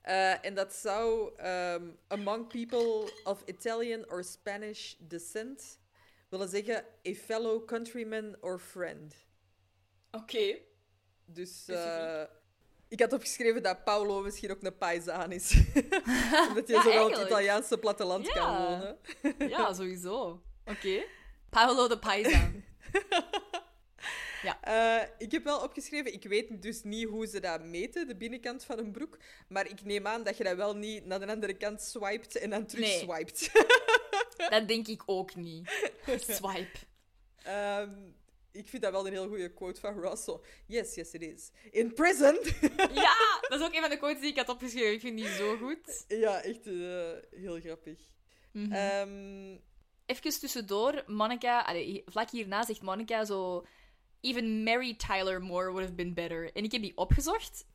Eh, en dat zou ehm, among people of Italian or Spanish descent willen zeggen a fellow countryman or friend. Oké. Dus eh, ik had opgeschreven dat Paolo misschien ook een paisaan is. Omdat hij Ja, zowel het. Italiaanse platteland kan Ja. wonen. Ja, sowieso. Oké. Paolo de Paisan. Eh, ik heb wel opgeschreven, ik weet dus niet hoe ze dat meten, de binnenkant van een broek. Maar ik neem aan dat je dat wel niet naar de andere kant swipet en dan terug Nee. swipet. Dat denk ik ook niet. Swipe. Ehm, ik vind dat wel een heel goede quote van Russell. Yes, yes, it is. In prison. Ja, dat is ook een van de quotes die ik had opgeschreven. Ik vind die zo goed. ja, echt eh, heel grappig. Mhm. Ehm, Even tussendoor, Monica... allee, vlak hierna zegt Monica zo... Even Mary Tyler Moore would have been better. En ik heb die opgezocht.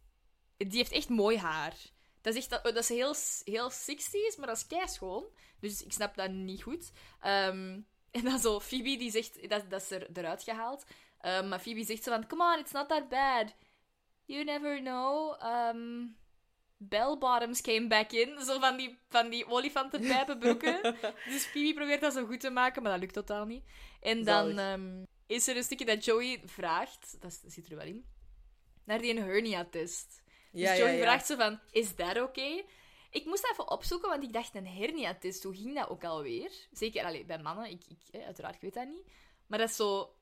Die heeft echt mooi haar. Dat is, echt, dat, dat is heel, heel 60s, maar dat is keischoon. Dus ik snap dat niet goed. Ehm, en dan zo, Phoebe die zegt... Dat, dat is er, eruit gehaald. Ehm, maar Phoebe zegt zo van... Come on, it's not that bad. You never know. Um, bell bottoms came back in. Zo van die, van die olifantenpijpenbroeken. dus Phoebe probeert dat zo goed te maken, maar dat lukt totaal niet. En dan ehm, is er een stukje dat Joey vraagt, dat zit er wel in, naar die een hernia-test. Dus ja, Joey ja. vraagt zo van, is dat oké? Ik moest even opzoeken, want ik dacht, een hernia-test, hoe ging dat ook alweer? Zeker allee, bij mannen, ik, ik, uiteraard, ik weet dat niet. Maar dat is zo...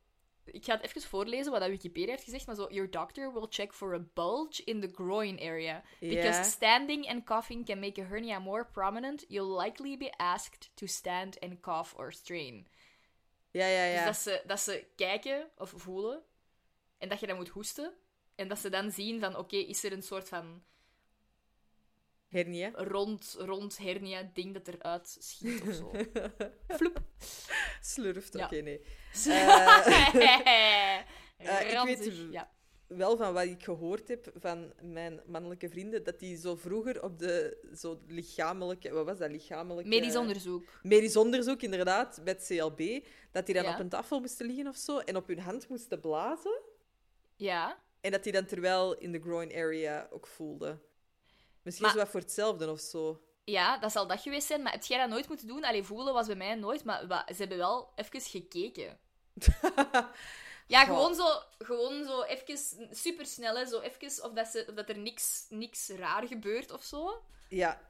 Ik ga het even voorlezen wat Wikipedia heeft gezegd, maar zo... Your doctor will check for a bulge in the groin area. Because standing and coughing can make a hernia more prominent, you'll likely be asked to stand and cough or strain. Ja, ja, ja. Dus dat ze, dat ze kijken of voelen en dat je dan moet hoesten. En dat ze dan zien van, oké, is er een soort van Hernia. rond, rond hernia ding dat eruit schiet of zo. Floep. Slurft, Ja. oké, nee. Eh, ik Ranzig, weet- ja. Wel van wat ik gehoord heb van mijn mannelijke vrienden, dat die zo vroeger op de zo lichamelijke... Wat was dat? Lichamelijke... Medisch onderzoek. Medisch onderzoek, inderdaad, met CLB. Dat die dan Ja. op een tafel moesten liggen of zo en op hun hand moesten blazen. Ja. En dat die dan terwijl in de groin area ook voelden. Misschien Maar- is voor hetzelfde of zo. ja, dat zal dat geweest zijn. Maar heb jij dat nooit moeten doen? Allee, voelen was bij mij nooit, maar ze hebben wel even gekeken. Ja, gewoon zo, gewoon zo even supersnel, hè. Zo even of dat, ze, of dat er niks, niks raar gebeurt of zo. Ja,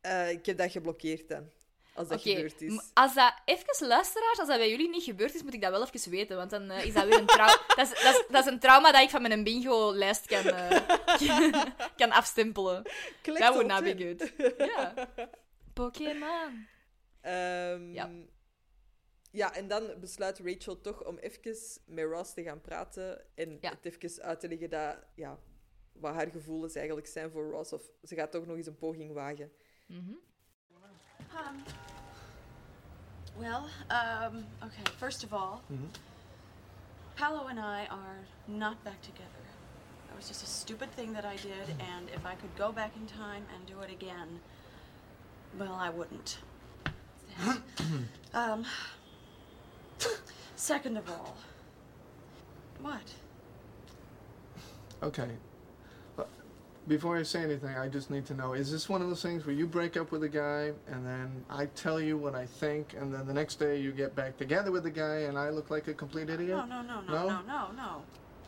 eh, ik heb dat geblokkeerd dan. Als dat gebeurd is. als dat even luisteraars, als dat bij jullie niet gebeurd is, moet ik dat wel even weten, want dan eh, is dat weer een trauma. dat, is, dat, is, dat is een trauma dat ik van mijn bingo-lijst kan, eh, kan afstempelen. That would not be ten. good. Ja. Pokémon. Ehm, Ja. ja, en dan besluit Rachel toch om even met Ross te gaan praten en Ja. het even uit te leggen dat, ja, wat haar gevoelens eigenlijk zijn voor Ross. Of ze gaat toch nog eens een poging wagen. Um, well, um, okay, first of all, Paolo and I are not back together. That was just a stupid thing that I did, and if I could go back in time and do it again, well, I wouldn't. um, second of all, what? Okay. Before I say anything, I just need to know is this one of those things where you break up with a guy and then I tell you what I think, and then the next day you get back together with the guy and I look like a complete idiot? No, no, no, no, No? no, no, no.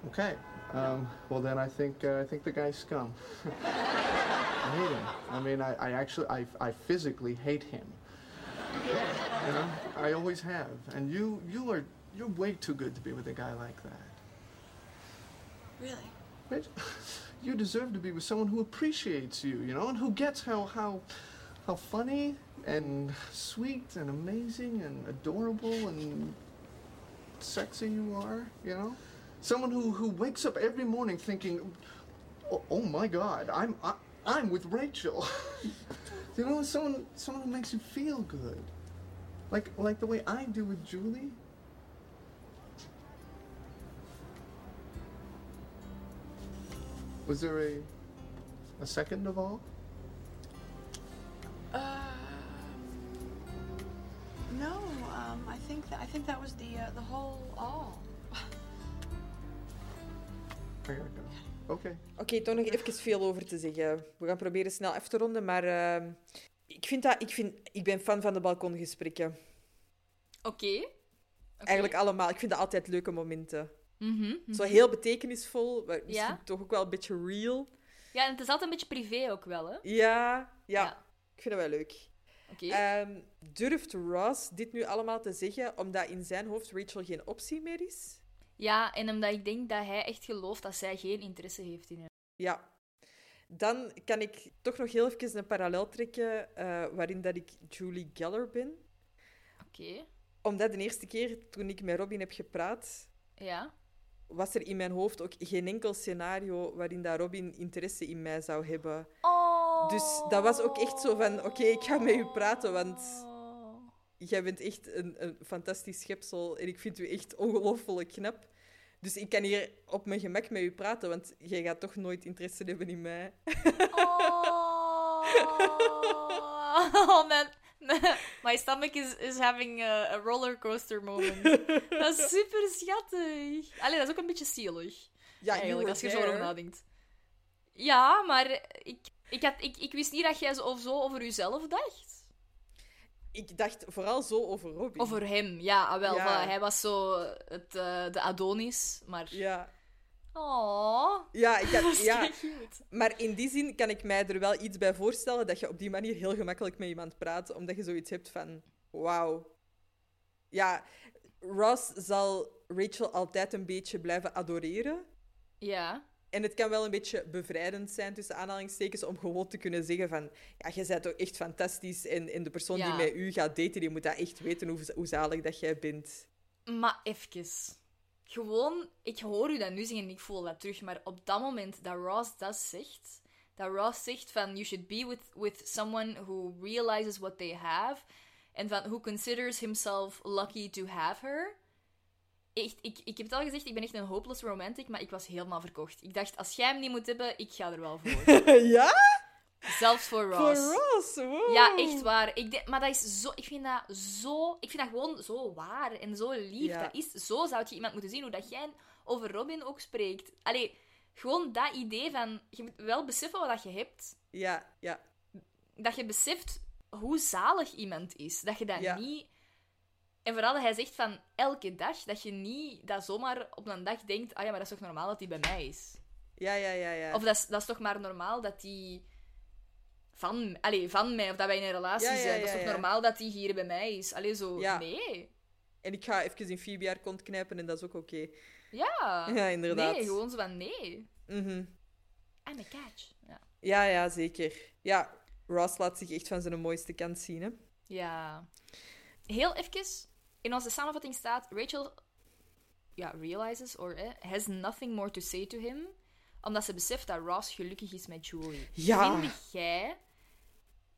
Okay. Um, well, then I think uh, I think the guy's scum. I hate him. I mean, I, I actually, I, I physically hate him. You know, I always have. And you, you are, you're way too good to be with a guy like that. Really? Rich, you deserve to be with someone who appreciates you, you know, and who gets how how how funny and sweet and amazing and adorable and sexy you are, you know? Someone who, who wakes up every morning thinking, oh, oh my God, I'm I, I'm with Rachel. you know, someone someone who makes you feel good, like like the way I do with Julie. Was there a a second of all? Um, no, um, I think that I think that was the uh, the whole all. Gotta go. Okay. Oké, toch nog even veel over te zeggen. We gaan proberen snel af te ronden, maar ehm, ik, vind dat, ik, vind, ik ben fan van de balkongesprekken. Oké. Oké. Eigenlijk allemaal. Ik vind dat altijd leuke momenten. Mhm, mhm. Zo heel betekenisvol, maar misschien Ja. toch ook wel een beetje real. Ja, en het is altijd een beetje privé ook wel, hè? Ja, ja, Ja. ik vind dat wel leuk. Oké. Ehm, durft Ross dit nu allemaal te zeggen omdat in zijn hoofd Rachel geen optie meer is? Ja, en omdat ik denk dat hij echt gelooft dat zij geen interesse heeft in hem. Ja. Dan kan ik toch nog heel even een parallel trekken eh, waarin dat ik Julie Geller ben. Oké. Omdat de eerste keer toen ik met Robin heb gepraat, Ja. Was er in mijn hoofd ook geen enkel scenario waarin dat Robin interesse in mij zou hebben. Oh. Dus dat was ook echt zo van, oké, ik ga met u praten, want jij bent echt een, een fantastisch schepsel en ik vind u echt ongelooflijk knap. Dus ik kan hier op mijn gemak met u praten, want jij gaat toch nooit interesse hebben in mij. Oh, man. My stomach is, is having a, a roller coaster moment. dat is super schattig. Allee, dat is ook een beetje zielig. Ja, eigenlijk, als je zo over nadenkt. Ja, maar ik... Ik, had, ik, ik wist niet dat jij zo, of zo over jezelf dacht. Ik dacht vooral zo over Robin. Over hem, ja, ah, wel. Ja. hij was zo het, eh, de Adonis, maar... Ja. Oh, Ja, ik ja, maar in die zin kan ik mij er wel iets bij voorstellen dat je op die manier heel gemakkelijk met iemand praat, omdat je zoiets hebt van, wauw. Ja, Ross zal Rachel altijd een beetje blijven adoreren. Ja, En het kan wel een beetje bevrijdend zijn, tussen aanhalingstekens, om gewoon te kunnen zeggen van... Ja, je bent toch echt fantastisch. En, en de persoon Ja. die met u gaat daten, die moet dat echt weten hoe, hoe zalig dat jij bent. maar even. Gewoon, ik hoor u dat nu zeggen en ik voel dat terug, maar op dat moment dat Ross dat zegt, dat Ross zegt van you should be with, with someone who realizes what they have en van who considers himself lucky to have her. Echt, ik, ik heb het al gezegd, ik ben echt een hopeless romantic, maar ik was helemaal verkocht. Ik dacht, als jij hem niet moet hebben, ik ga er wel voor. ja? Zelfs voor Voor Ross. Ross, wow. Ja, echt waar. Ik maar dat is zo... Ik vind dat zo... Ik vind dat gewoon zo waar en zo lief. Ja. Dat is... Zo zou je iemand moeten zien, hoe dat jij over Robin ook spreekt. Allee, gewoon dat idee van... Je moet wel beseffen wat dat je hebt. Ja, ja. Dat je beseft hoe zalig iemand is. Dat je dat Ja. niet... En vooral dat hij zegt van elke dag, dat je niet dat zomaar op een dag denkt, ah ja, maar dat is toch normaal dat hij bij mij is? Ja, ja, ja, ja. Of dat is, dat is toch maar normaal dat die van, allee, van mij, of dat wij in een relatie Ja, ja, zijn. Dat is toch normaal dat die hier bij mij is? Allee, zo, nee. En ik ga even in Phoebe haar kont knijpen en dat is ook oké. Ja. Ja, inderdaad. Nee, gewoon zo van nee. Mhm. I'm a catch. Ja. Ja, ja, zeker. Ja, Ross laat zich echt van zijn mooiste kant zien, hè. ja. Heel even, in onze samenvatting staat, Rachel ja, realizes, or eh, has nothing more to say to him, omdat ze beseft dat Ross gelukkig is met Julie. Ja. Vind jij,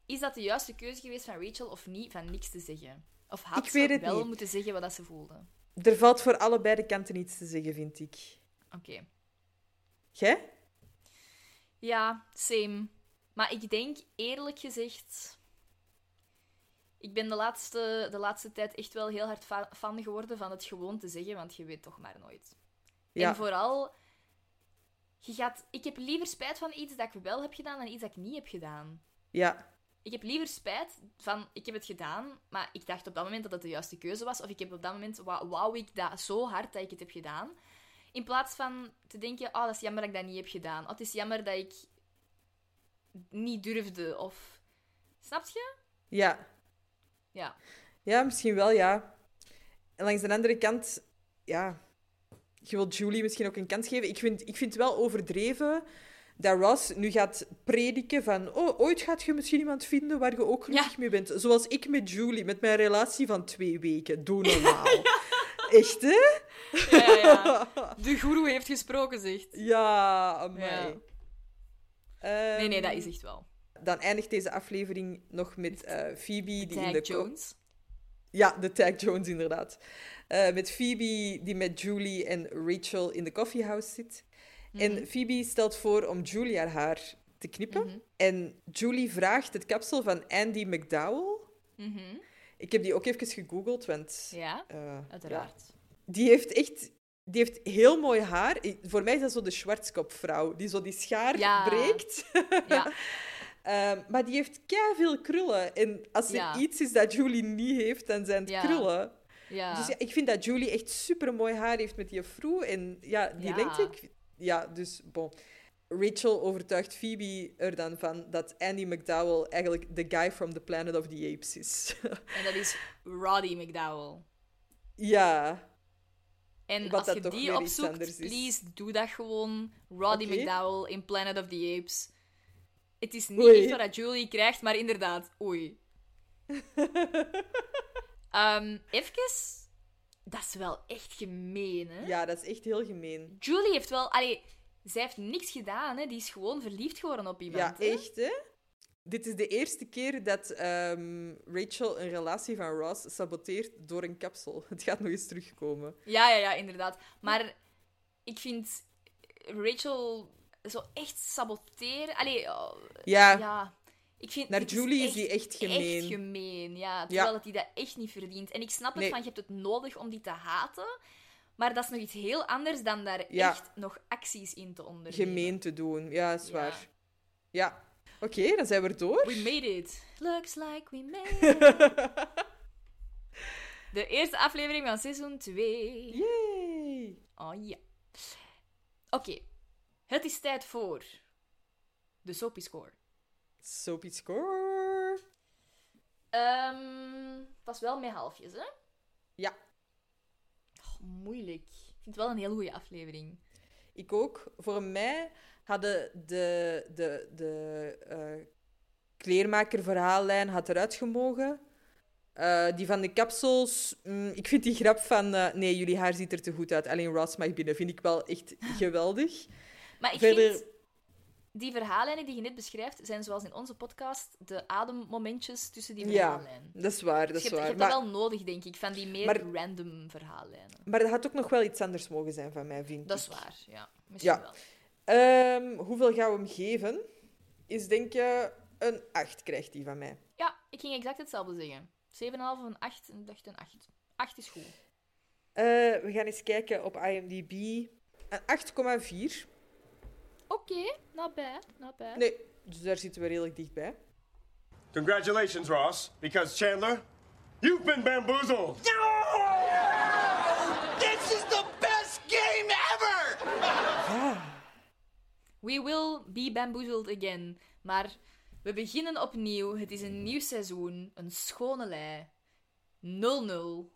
is dat de juiste keuze geweest van Rachel of niet, van niks te zeggen? Of had Ik ze wel niet. moeten zeggen wat dat ze voelde? Er valt voor allebei de kanten iets te zeggen, vind ik. Oké. Jij? Ja, same. Maar ik denk eerlijk gezegd. Ik ben de laatste, de laatste tijd echt wel heel hard fa- fan geworden van het gewoon te zeggen, want je weet toch maar nooit. Ja. En vooral, je gaat, ik heb liever spijt van iets dat ik wel heb gedaan dan iets dat ik niet heb gedaan. Ja. Ik heb liever spijt van, ik heb het gedaan, maar ik dacht op dat moment dat het de juiste keuze was. Of ik heb op dat moment, wou ik dat zo hard dat ik het heb gedaan. In plaats van te denken, oh, dat is jammer dat ik dat niet heb gedaan. Oh, het is jammer dat ik niet durfde. Of... Snap je? Ja. Ja. Ja, misschien wel, ja. En langs de andere kant, ja... Je wilt Julie misschien ook een kans geven. Ik vind, ik vind het wel overdreven dat Ross nu gaat prediken van... Oh, ooit gaat je misschien iemand vinden waar je ook gelukkig mee bent. Zoals ik met Julie, met mijn relatie van twee weken. Doe normaal. Echt, hè? Ja, ja, ja. De guru heeft gesproken, zegt. Ja. Ehm, Nee, nee, dat is echt wel. Dan eindigt deze aflevering nog met eh, Phoebe die Tag in de Jones. Ja, de Tag Jones inderdaad. Eh, met Phoebe die met Julie en Rachel in de coffeehouse zit. Mhm. En Phoebe stelt voor om Julie haar haar te knippen. En Julie vraagt het kapsel van Andy McDowell. Mhm. Ik heb die ook even gegoogeld, want... Ja, eh, uiteraard. ja. Die heeft echt... Die heeft heel mooi haar. Ik- Voor mij is dat zo de Schwarzkopvrouw, die zo die schaar Ja. breekt. Ja. Ehm, maar die heeft veel krullen. En als er iets is dat Julie niet heeft, dan zijn het Ja. krullen. Ja. Dus ja, ik vind dat Julie echt super mooi haar heeft met die afro. En ja, die Ja. lengte. ik- Ja, dus bon. Rachel overtuigt Phoebe er dan van dat Andy McDowell eigenlijk de guy from the Planet of the Apes is. En dat is Roddy McDowell. ja. En Wat als je die iets opzoekt, please, doe dat gewoon. Roddy. McDowell in Planet of the Apes. Het is niet Oei. echt wat dat Julie krijgt, maar inderdaad, oei. Ehm even, dat is wel echt gemeen, hè? ja, dat is echt heel gemeen. Julie heeft wel... Allee, zij heeft niks gedaan, hè? Die is gewoon verliefd geworden op iemand. Ja, hè? echt, hè? Dit is de eerste keer dat ehm, Rachel een relatie van Ross saboteert door een kapsel. Het gaat nog eens terugkomen. Ja, ja, ja, inderdaad. Maar ik vind Rachel zo echt saboteren... Allee, oh, Ja. ja. Ik vind, Naar Julie is die echt gemeen. Echt gemeen, ja. Terwijl Ja. dat die dat echt niet verdient. En ik snap het Nee. van, je hebt het nodig om die te haten. Maar dat is nog iets heel anders dan daar Ja. echt nog acties in te ondernemen. Gemeen te doen. Ja, is Ja. waar. Ja. Oké, dan zijn we er door. We made it. Looks like we made it. De eerste aflevering van seizoen 2. Yay! Oh ja. Oké. Het is tijd voor de Soapy Score. Soapy score. Ehm het was wel met halfjes, hè? Ja, Oh, moeilijk. Ik vind het wel een heel goede aflevering. ik ook. Voor mij hadden de, de, de eh, kleermakerverhaallijn had eruit gemogen. Eh, die van de kapsels, mm, ik vind die grap van eh, nee, jullie haar ziet er te goed uit, alleen Ross mag binnen, vind ik wel echt geweldig. Maar ik Verder- vind... Die verhaallijnen die je net beschrijft, zijn zoals in onze podcast de ademmomentjes tussen die Ja, verhaallijnen. dat is waar, dat Dus is je hebt, je waar. hebt dat wel nodig, denk ik, van die meer Maar- random verhaallijnen. maar dat had ook nog wel iets anders mogen zijn van mij, vind Dat is ik. waar, ja. Misschien Ja. wel. Ehm, hoeveel gaan we hem geven? Is denk je een 8 krijgt hij van mij. Ja, ik ging exact hetzelfde zeggen. 7,5 of een 8, en ik dacht een 8. 8 is goed. Eh, we gaan eens kijken op IMDb. Een 8,4. Oké, not bad, not bad. Nee, dus daar zitten we redelijk dichtbij. Congratulations, Ross, because Chandler, you've been bamboozled. This is the best game ever! We will be bamboozled again. Maar we beginnen opnieuw. Het is een nieuw seizoen. Een schone lei. 0-0.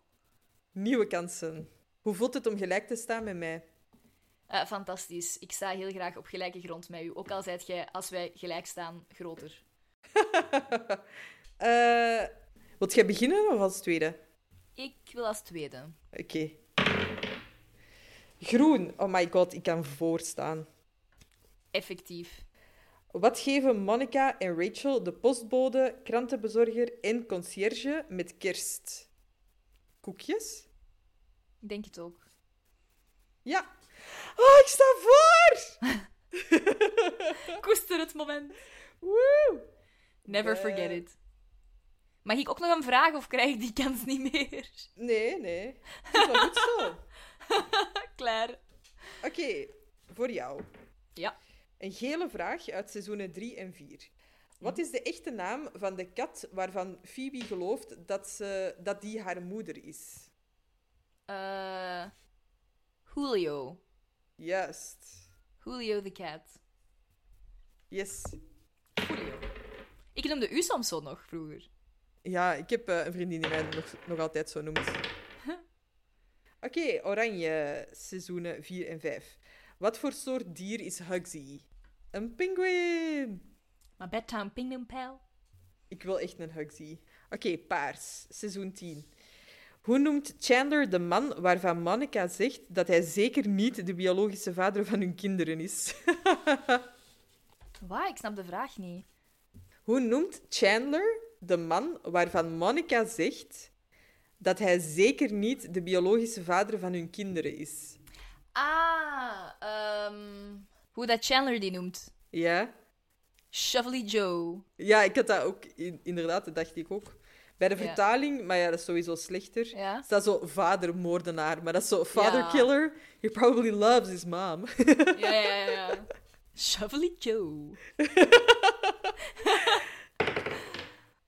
Nieuwe kansen. Hoe voelt het om gelijk te staan met mij? Eh, fantastisch. Ik sta heel graag op gelijke grond met u. Ook al zijt jij, als wij gelijk staan, groter. Eh wilt jij beginnen of als tweede? Ik wil als tweede. Oké. Groen. Oh my god, ik kan voorstaan. Effectief. Wat geven Monica en Rachel, de postbode, krantenbezorger en conciërge met kerst? Koekjes? Ik denk het ook. Ja. Oh, ik sta voor! Koester het moment. Woe! Never Eh. forget it. Mag ik ook nog een vraag of krijg ik die kans niet meer? Nee, nee. Het is wel goed zo. Klaar. Oké, voor jou. Ja. Een gele vraag uit seizoenen 3 en 4. Wat is de echte naam van de kat waarvan Phoebe gelooft dat, ze, dat die haar moeder is? Eh, Julio. Juist. Julio the cat. Yes. Julio. Ik noemde u soms zo nog vroeger. Ja, ik heb eh, een vriendin die mij nog, nog altijd zo noemt. Oké, oranje, seizoenen 4 en 5. Wat voor soort dier is Hugsy? Een pinguïn! My bedtime penguin pal. Ik wil echt een Hugsy. Oké, paars, seizoen 10. Hoe noemt Chandler de man waarvan Monica zegt dat hij zeker niet de biologische vader van hun kinderen is? Waar? Ik snap de vraag niet. Hoe noemt Chandler de man waarvan Monica zegt dat hij zeker niet de biologische vader van hun kinderen is? Ah, ehm, hoe dat Chandler die noemt. Ja? Shovely Joe. Ja, ik had dat ook, in- inderdaad, dat dacht ik ook. Bij de vertaling, maar ja, dat is sowieso slechter, staat zo vadermoordenaar, maar dat is zo father killer. He probably loves his mom. Ja, ja, ja. Shovely Joe.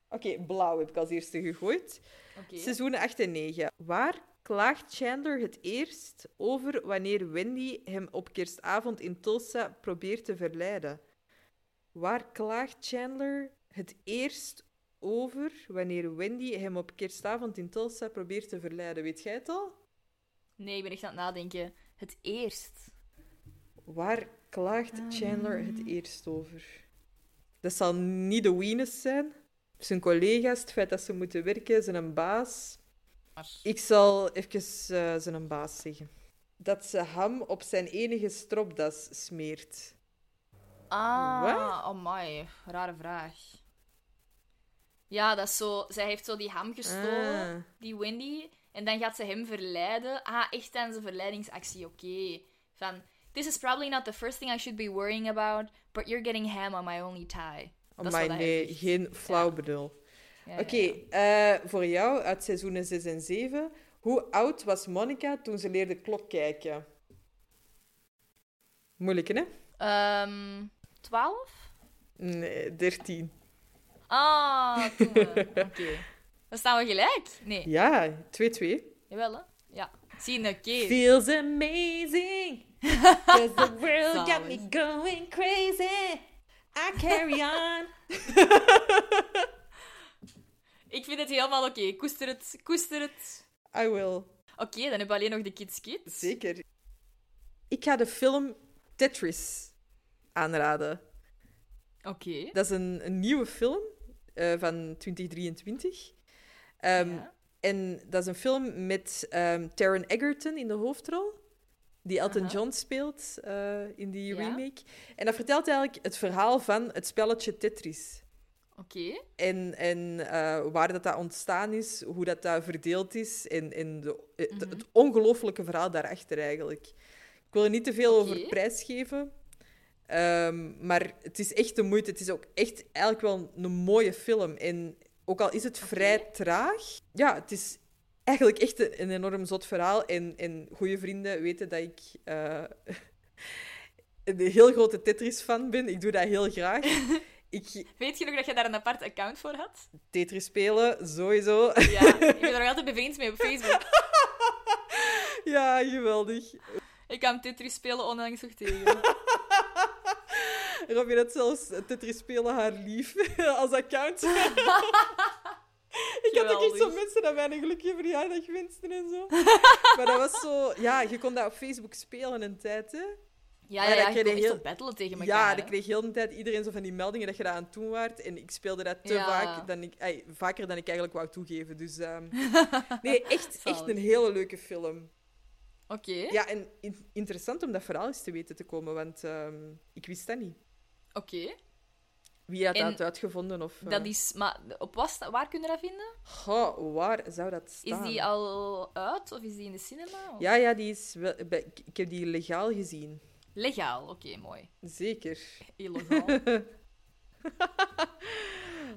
Oké, blauw heb ik als eerste gegooid. Oké. Seizoenen 8 en 9. Waar klaagt Chandler het eerst over wanneer Wendy hem op kerstavond in Tulsa probeert te verleiden? Waar klaagt Chandler het eerst over wanneer Wendy hem op kerstavond in Tulsa probeert te verleiden? Weet jij het al? Nee, ik ben echt aan het nadenken. Het eerst. Waar klaagt Chandler het eerst over? Dat zal niet de Venus zijn. Zijn collega's, het feit dat ze moeten werken, zijn baas. Ik zal even eh, zijn baas zeggen. Dat ze ham op zijn enige stropdas smeert. Ah, Wat? oh my, rare vraag. Ja, dat is zo. Zij heeft zo die ham gestolen, Ah. die Wendy. En dan gaat ze hem verleiden. Ah, echt tijdens een verleidingsactie, oké. Van, this is probably not the first thing I should be worrying about, but you're getting ham on my only tie. Oh my, nee, geen flauw bedoel. Ja, Oké, ja, eh, voor jou uit seizoenen 6 en 7. Hoe oud was Monica toen ze leerde klok kijken? Moeilijk, hè? Ehm 12? Nee, 13. Ah, toen Oké. Dan staan we gelijk. Nee. Ja, 2-2. Jawel, hè? Ja. Zie je, oké. Feels amazing. Cause the world got me going crazy. I carry on. Ik vind het helemaal oké. Koester het. Koester het. I will. Oké, dan hebben we alleen nog de Kids Kids. Zeker. Ik ga de film Tetris aanraden. Oké. Dat is een, een nieuwe film eh, van 2023. Ehm, Ja. En dat is een film met ehm Taron Egerton in de hoofdrol. Die Elton Aha. John speelt eh, in die Ja. remake. En dat vertelt eigenlijk het verhaal van het spelletje Tetris. Oké. En, en eh, waar dat, dat ontstaan is, hoe dat, dat verdeeld is en, en de, het, Mhm. het ongelofelijke verhaal daarachter eigenlijk. Ik wil er niet te veel Oké. over prijsgeven, ehm, maar het is echt de moeite. Het is ook echt eigenlijk wel een mooie film. En ook al is het vrij traag, ja, het is eigenlijk echt een, een enorm zot verhaal. En, en goede vrienden weten dat ik eh, een heel grote Tetris-fan ben. Ik doe dat heel graag. Ik, Weet je nog dat je daar een apart account voor had? Tetris spelen, sowieso. Ja. ik ben er nog altijd bevriend mee op Facebook. Ja, geweldig. Ik kan Tetris spelen onlangs nog tegen. Robin had zelfs Tetris spelen haar lief als account. Ik had ook echt zo mensen dat mij een gelukkige verjaardag wensten en zo. Maar dat was zo... Ja, je kon dat op Facebook spelen een tijd, hè. Ja, ja, dat ja. Je kreeg heel- battelen tegen elkaar. Ja, dan kreeg heel de tijd iedereen zo van die meldingen dat je dat aan doen waart. En ik speelde dat te Ja. vaak, dan ik, vaker dan ik eigenlijk wou toegeven. Dus ehm, nee, echt, echt een hele leuke film. Oké. Ja, en in- interessant om dat verhaal eens te weten te komen, want ehm, ik wist dat niet. Oké. Wie had En dat uitgevonden? Of, Dat eh, is... Maar op was, waar kun je dat vinden? Goh, waar zou dat Is staan? die al uit? Of is die in de cinema? Of- Ja, ja, die is wel, bij- ik- ik heb die legaal gezien. Legaal. Oké, mooi. Zeker. Illegaal.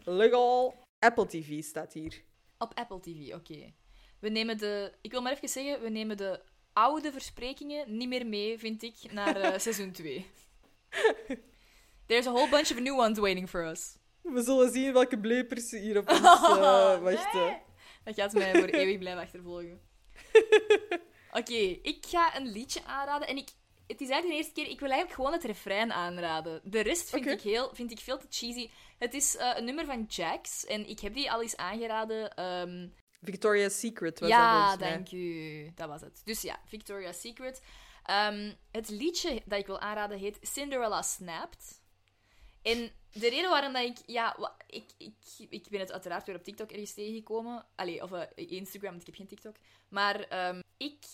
Legal. Apple TV staat hier. Op Apple TV, oké. We nemen de... Ik wil maar even zeggen, we nemen de oude versprekingen niet meer mee, vind ik, naar eh, seizoen 2. There's a whole bunch of new ones waiting for us. We zullen zien welke blepers hier op ons eh, wachten. Nee. Dat gaat mij voor eeuwig blijven achtervolgen. Oké, ik ga een liedje aanraden. En ik, het is eigenlijk de eerste keer... Ik wil eigenlijk gewoon het refrein aanraden. De rest vind, ik, heel, vind ik veel te cheesy. Het is eh, een nummer van Jax. En ik heb die al eens aangeraden. ehm, Victoria's Secret was dat ja, volgens mij. dank u. Dat was het. Dus ja, Victoria's Secret. Ehm, het liedje dat ik wil aanraden heet Cinderella Snapped. En de reden waarom dat ik... Ja, ik, ik, ik ben het uiteraard weer op TikTok ergens tegengekomen. Allee, of eh, Instagram, want ik heb geen TikTok. Maar ehm, ik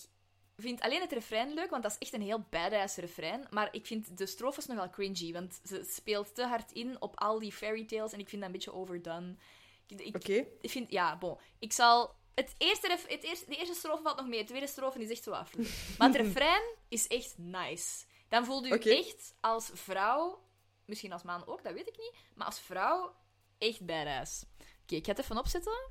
vind alleen het refrein leuk, want dat is echt een heel badass refrein. Maar ik vind de strofes nogal cringy, want ze speelt te hard in op al die fairy tales en ik vind dat een beetje overdone. Ik, ik, Oké. ik vind, ja, bon. Ik zal... Het eerste, ref- het eerste, de eerste strofe valt nog mee. De tweede strofe is echt zo af. Maar het refrein is echt nice. Dan voelt u Oké. echt als vrouw... Misschien als man ook, dat weet ik niet. Maar als vrouw echt badass. Oké, ik ga het even opzetten.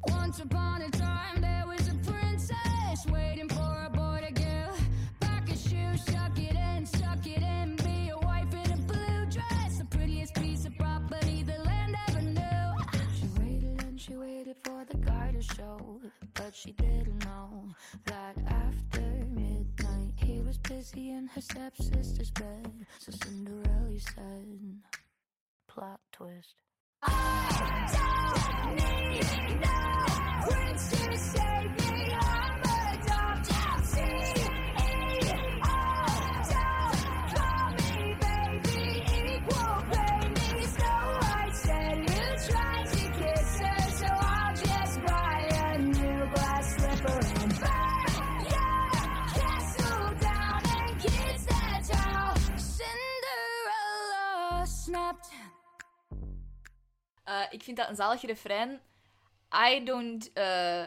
Once upon a time, there was a princess waiting for a boy to give back a shoe, suck it in, suck it in, be a wife in a blue dress, the prettiest piece of property the land ever knew. She waited and she waited for the guy to show, but she didn't know that after midnight he was busy in her stepsister's bed. So Cinderella said, plot twist. Cinderella Eh, ik vind dat een zalig refrein. I don't, eh,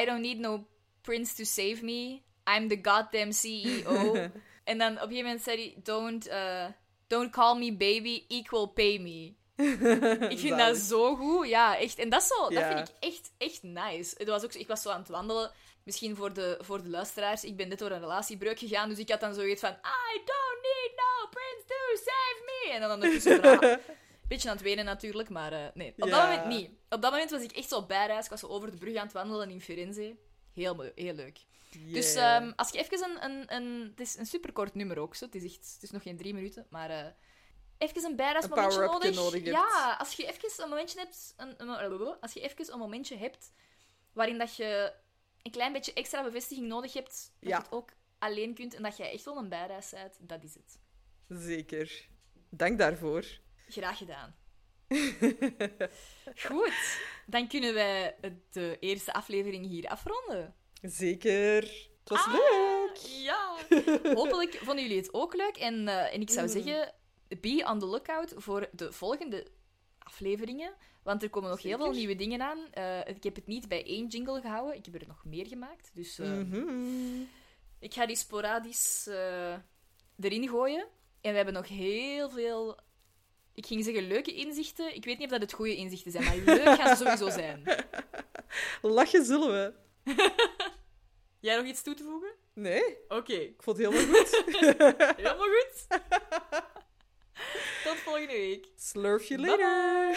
I don't need no prince to save me. I'm the goddamn CEO. en dan op een gegeven moment zei hij: don't, eh, don't call me baby, equal pay me. ik vind dat zo goed. Ja, echt. En dat, zo, dat vind ik echt, echt nice. Het was ook, ik was zo aan het wandelen Misschien voor de, voor de luisteraars, ik ben net door een relatiebreuk gegaan, dus ik had dan zoiets van I don't need no prince to save me! En dan ondertussen bra- Beetje aan het wenen natuurlijk, maar eh, nee, op dat moment niet. Op dat moment was ik echt zo bijreis. Ik was zo over de brug aan het wandelen in Firenze. Heel, heel leuk. Dus ehm, als je even een, een, een... Het is een superkort nummer ook, zo. Het is, echt, het is nog geen drie minuten, maar... eh even een power-upje nodig. nodig. Ja, als je even een momentje hebt... Een, een- als je even een momentje hebt waarin dat je een klein beetje extra bevestiging nodig hebt, dat Ja. je het ook alleen kunt en dat jij echt wel een bijreis bent, dat is het. Zeker. Dank daarvoor. Graag gedaan. Goed, dan kunnen wij de eerste aflevering hier afronden. Zeker. Het was Ah, leuk. Ja. Hopelijk vonden jullie het ook leuk. En, eh, en ik zou Mm. zeggen, be on the lookout voor de volgende afleveringen. Want er komen nog heel veel nieuwe dingen aan. Eh, ik heb het niet bij één jingle gehouden. Ik heb er nog meer gemaakt. Dus eh, Mhm. ik ga die sporadisch erin gooien. En we hebben nog heel veel... Ik ging zeggen leuke inzichten. Ik weet niet of dat het goede inzichten zijn, maar leuk gaan ze sowieso zijn. Lachen zullen we. Jij nog iets toe te voegen? Nee, Oké. ik vond het helemaal goed. Helemaal goed. Tot volgende week. Slurf Bye later.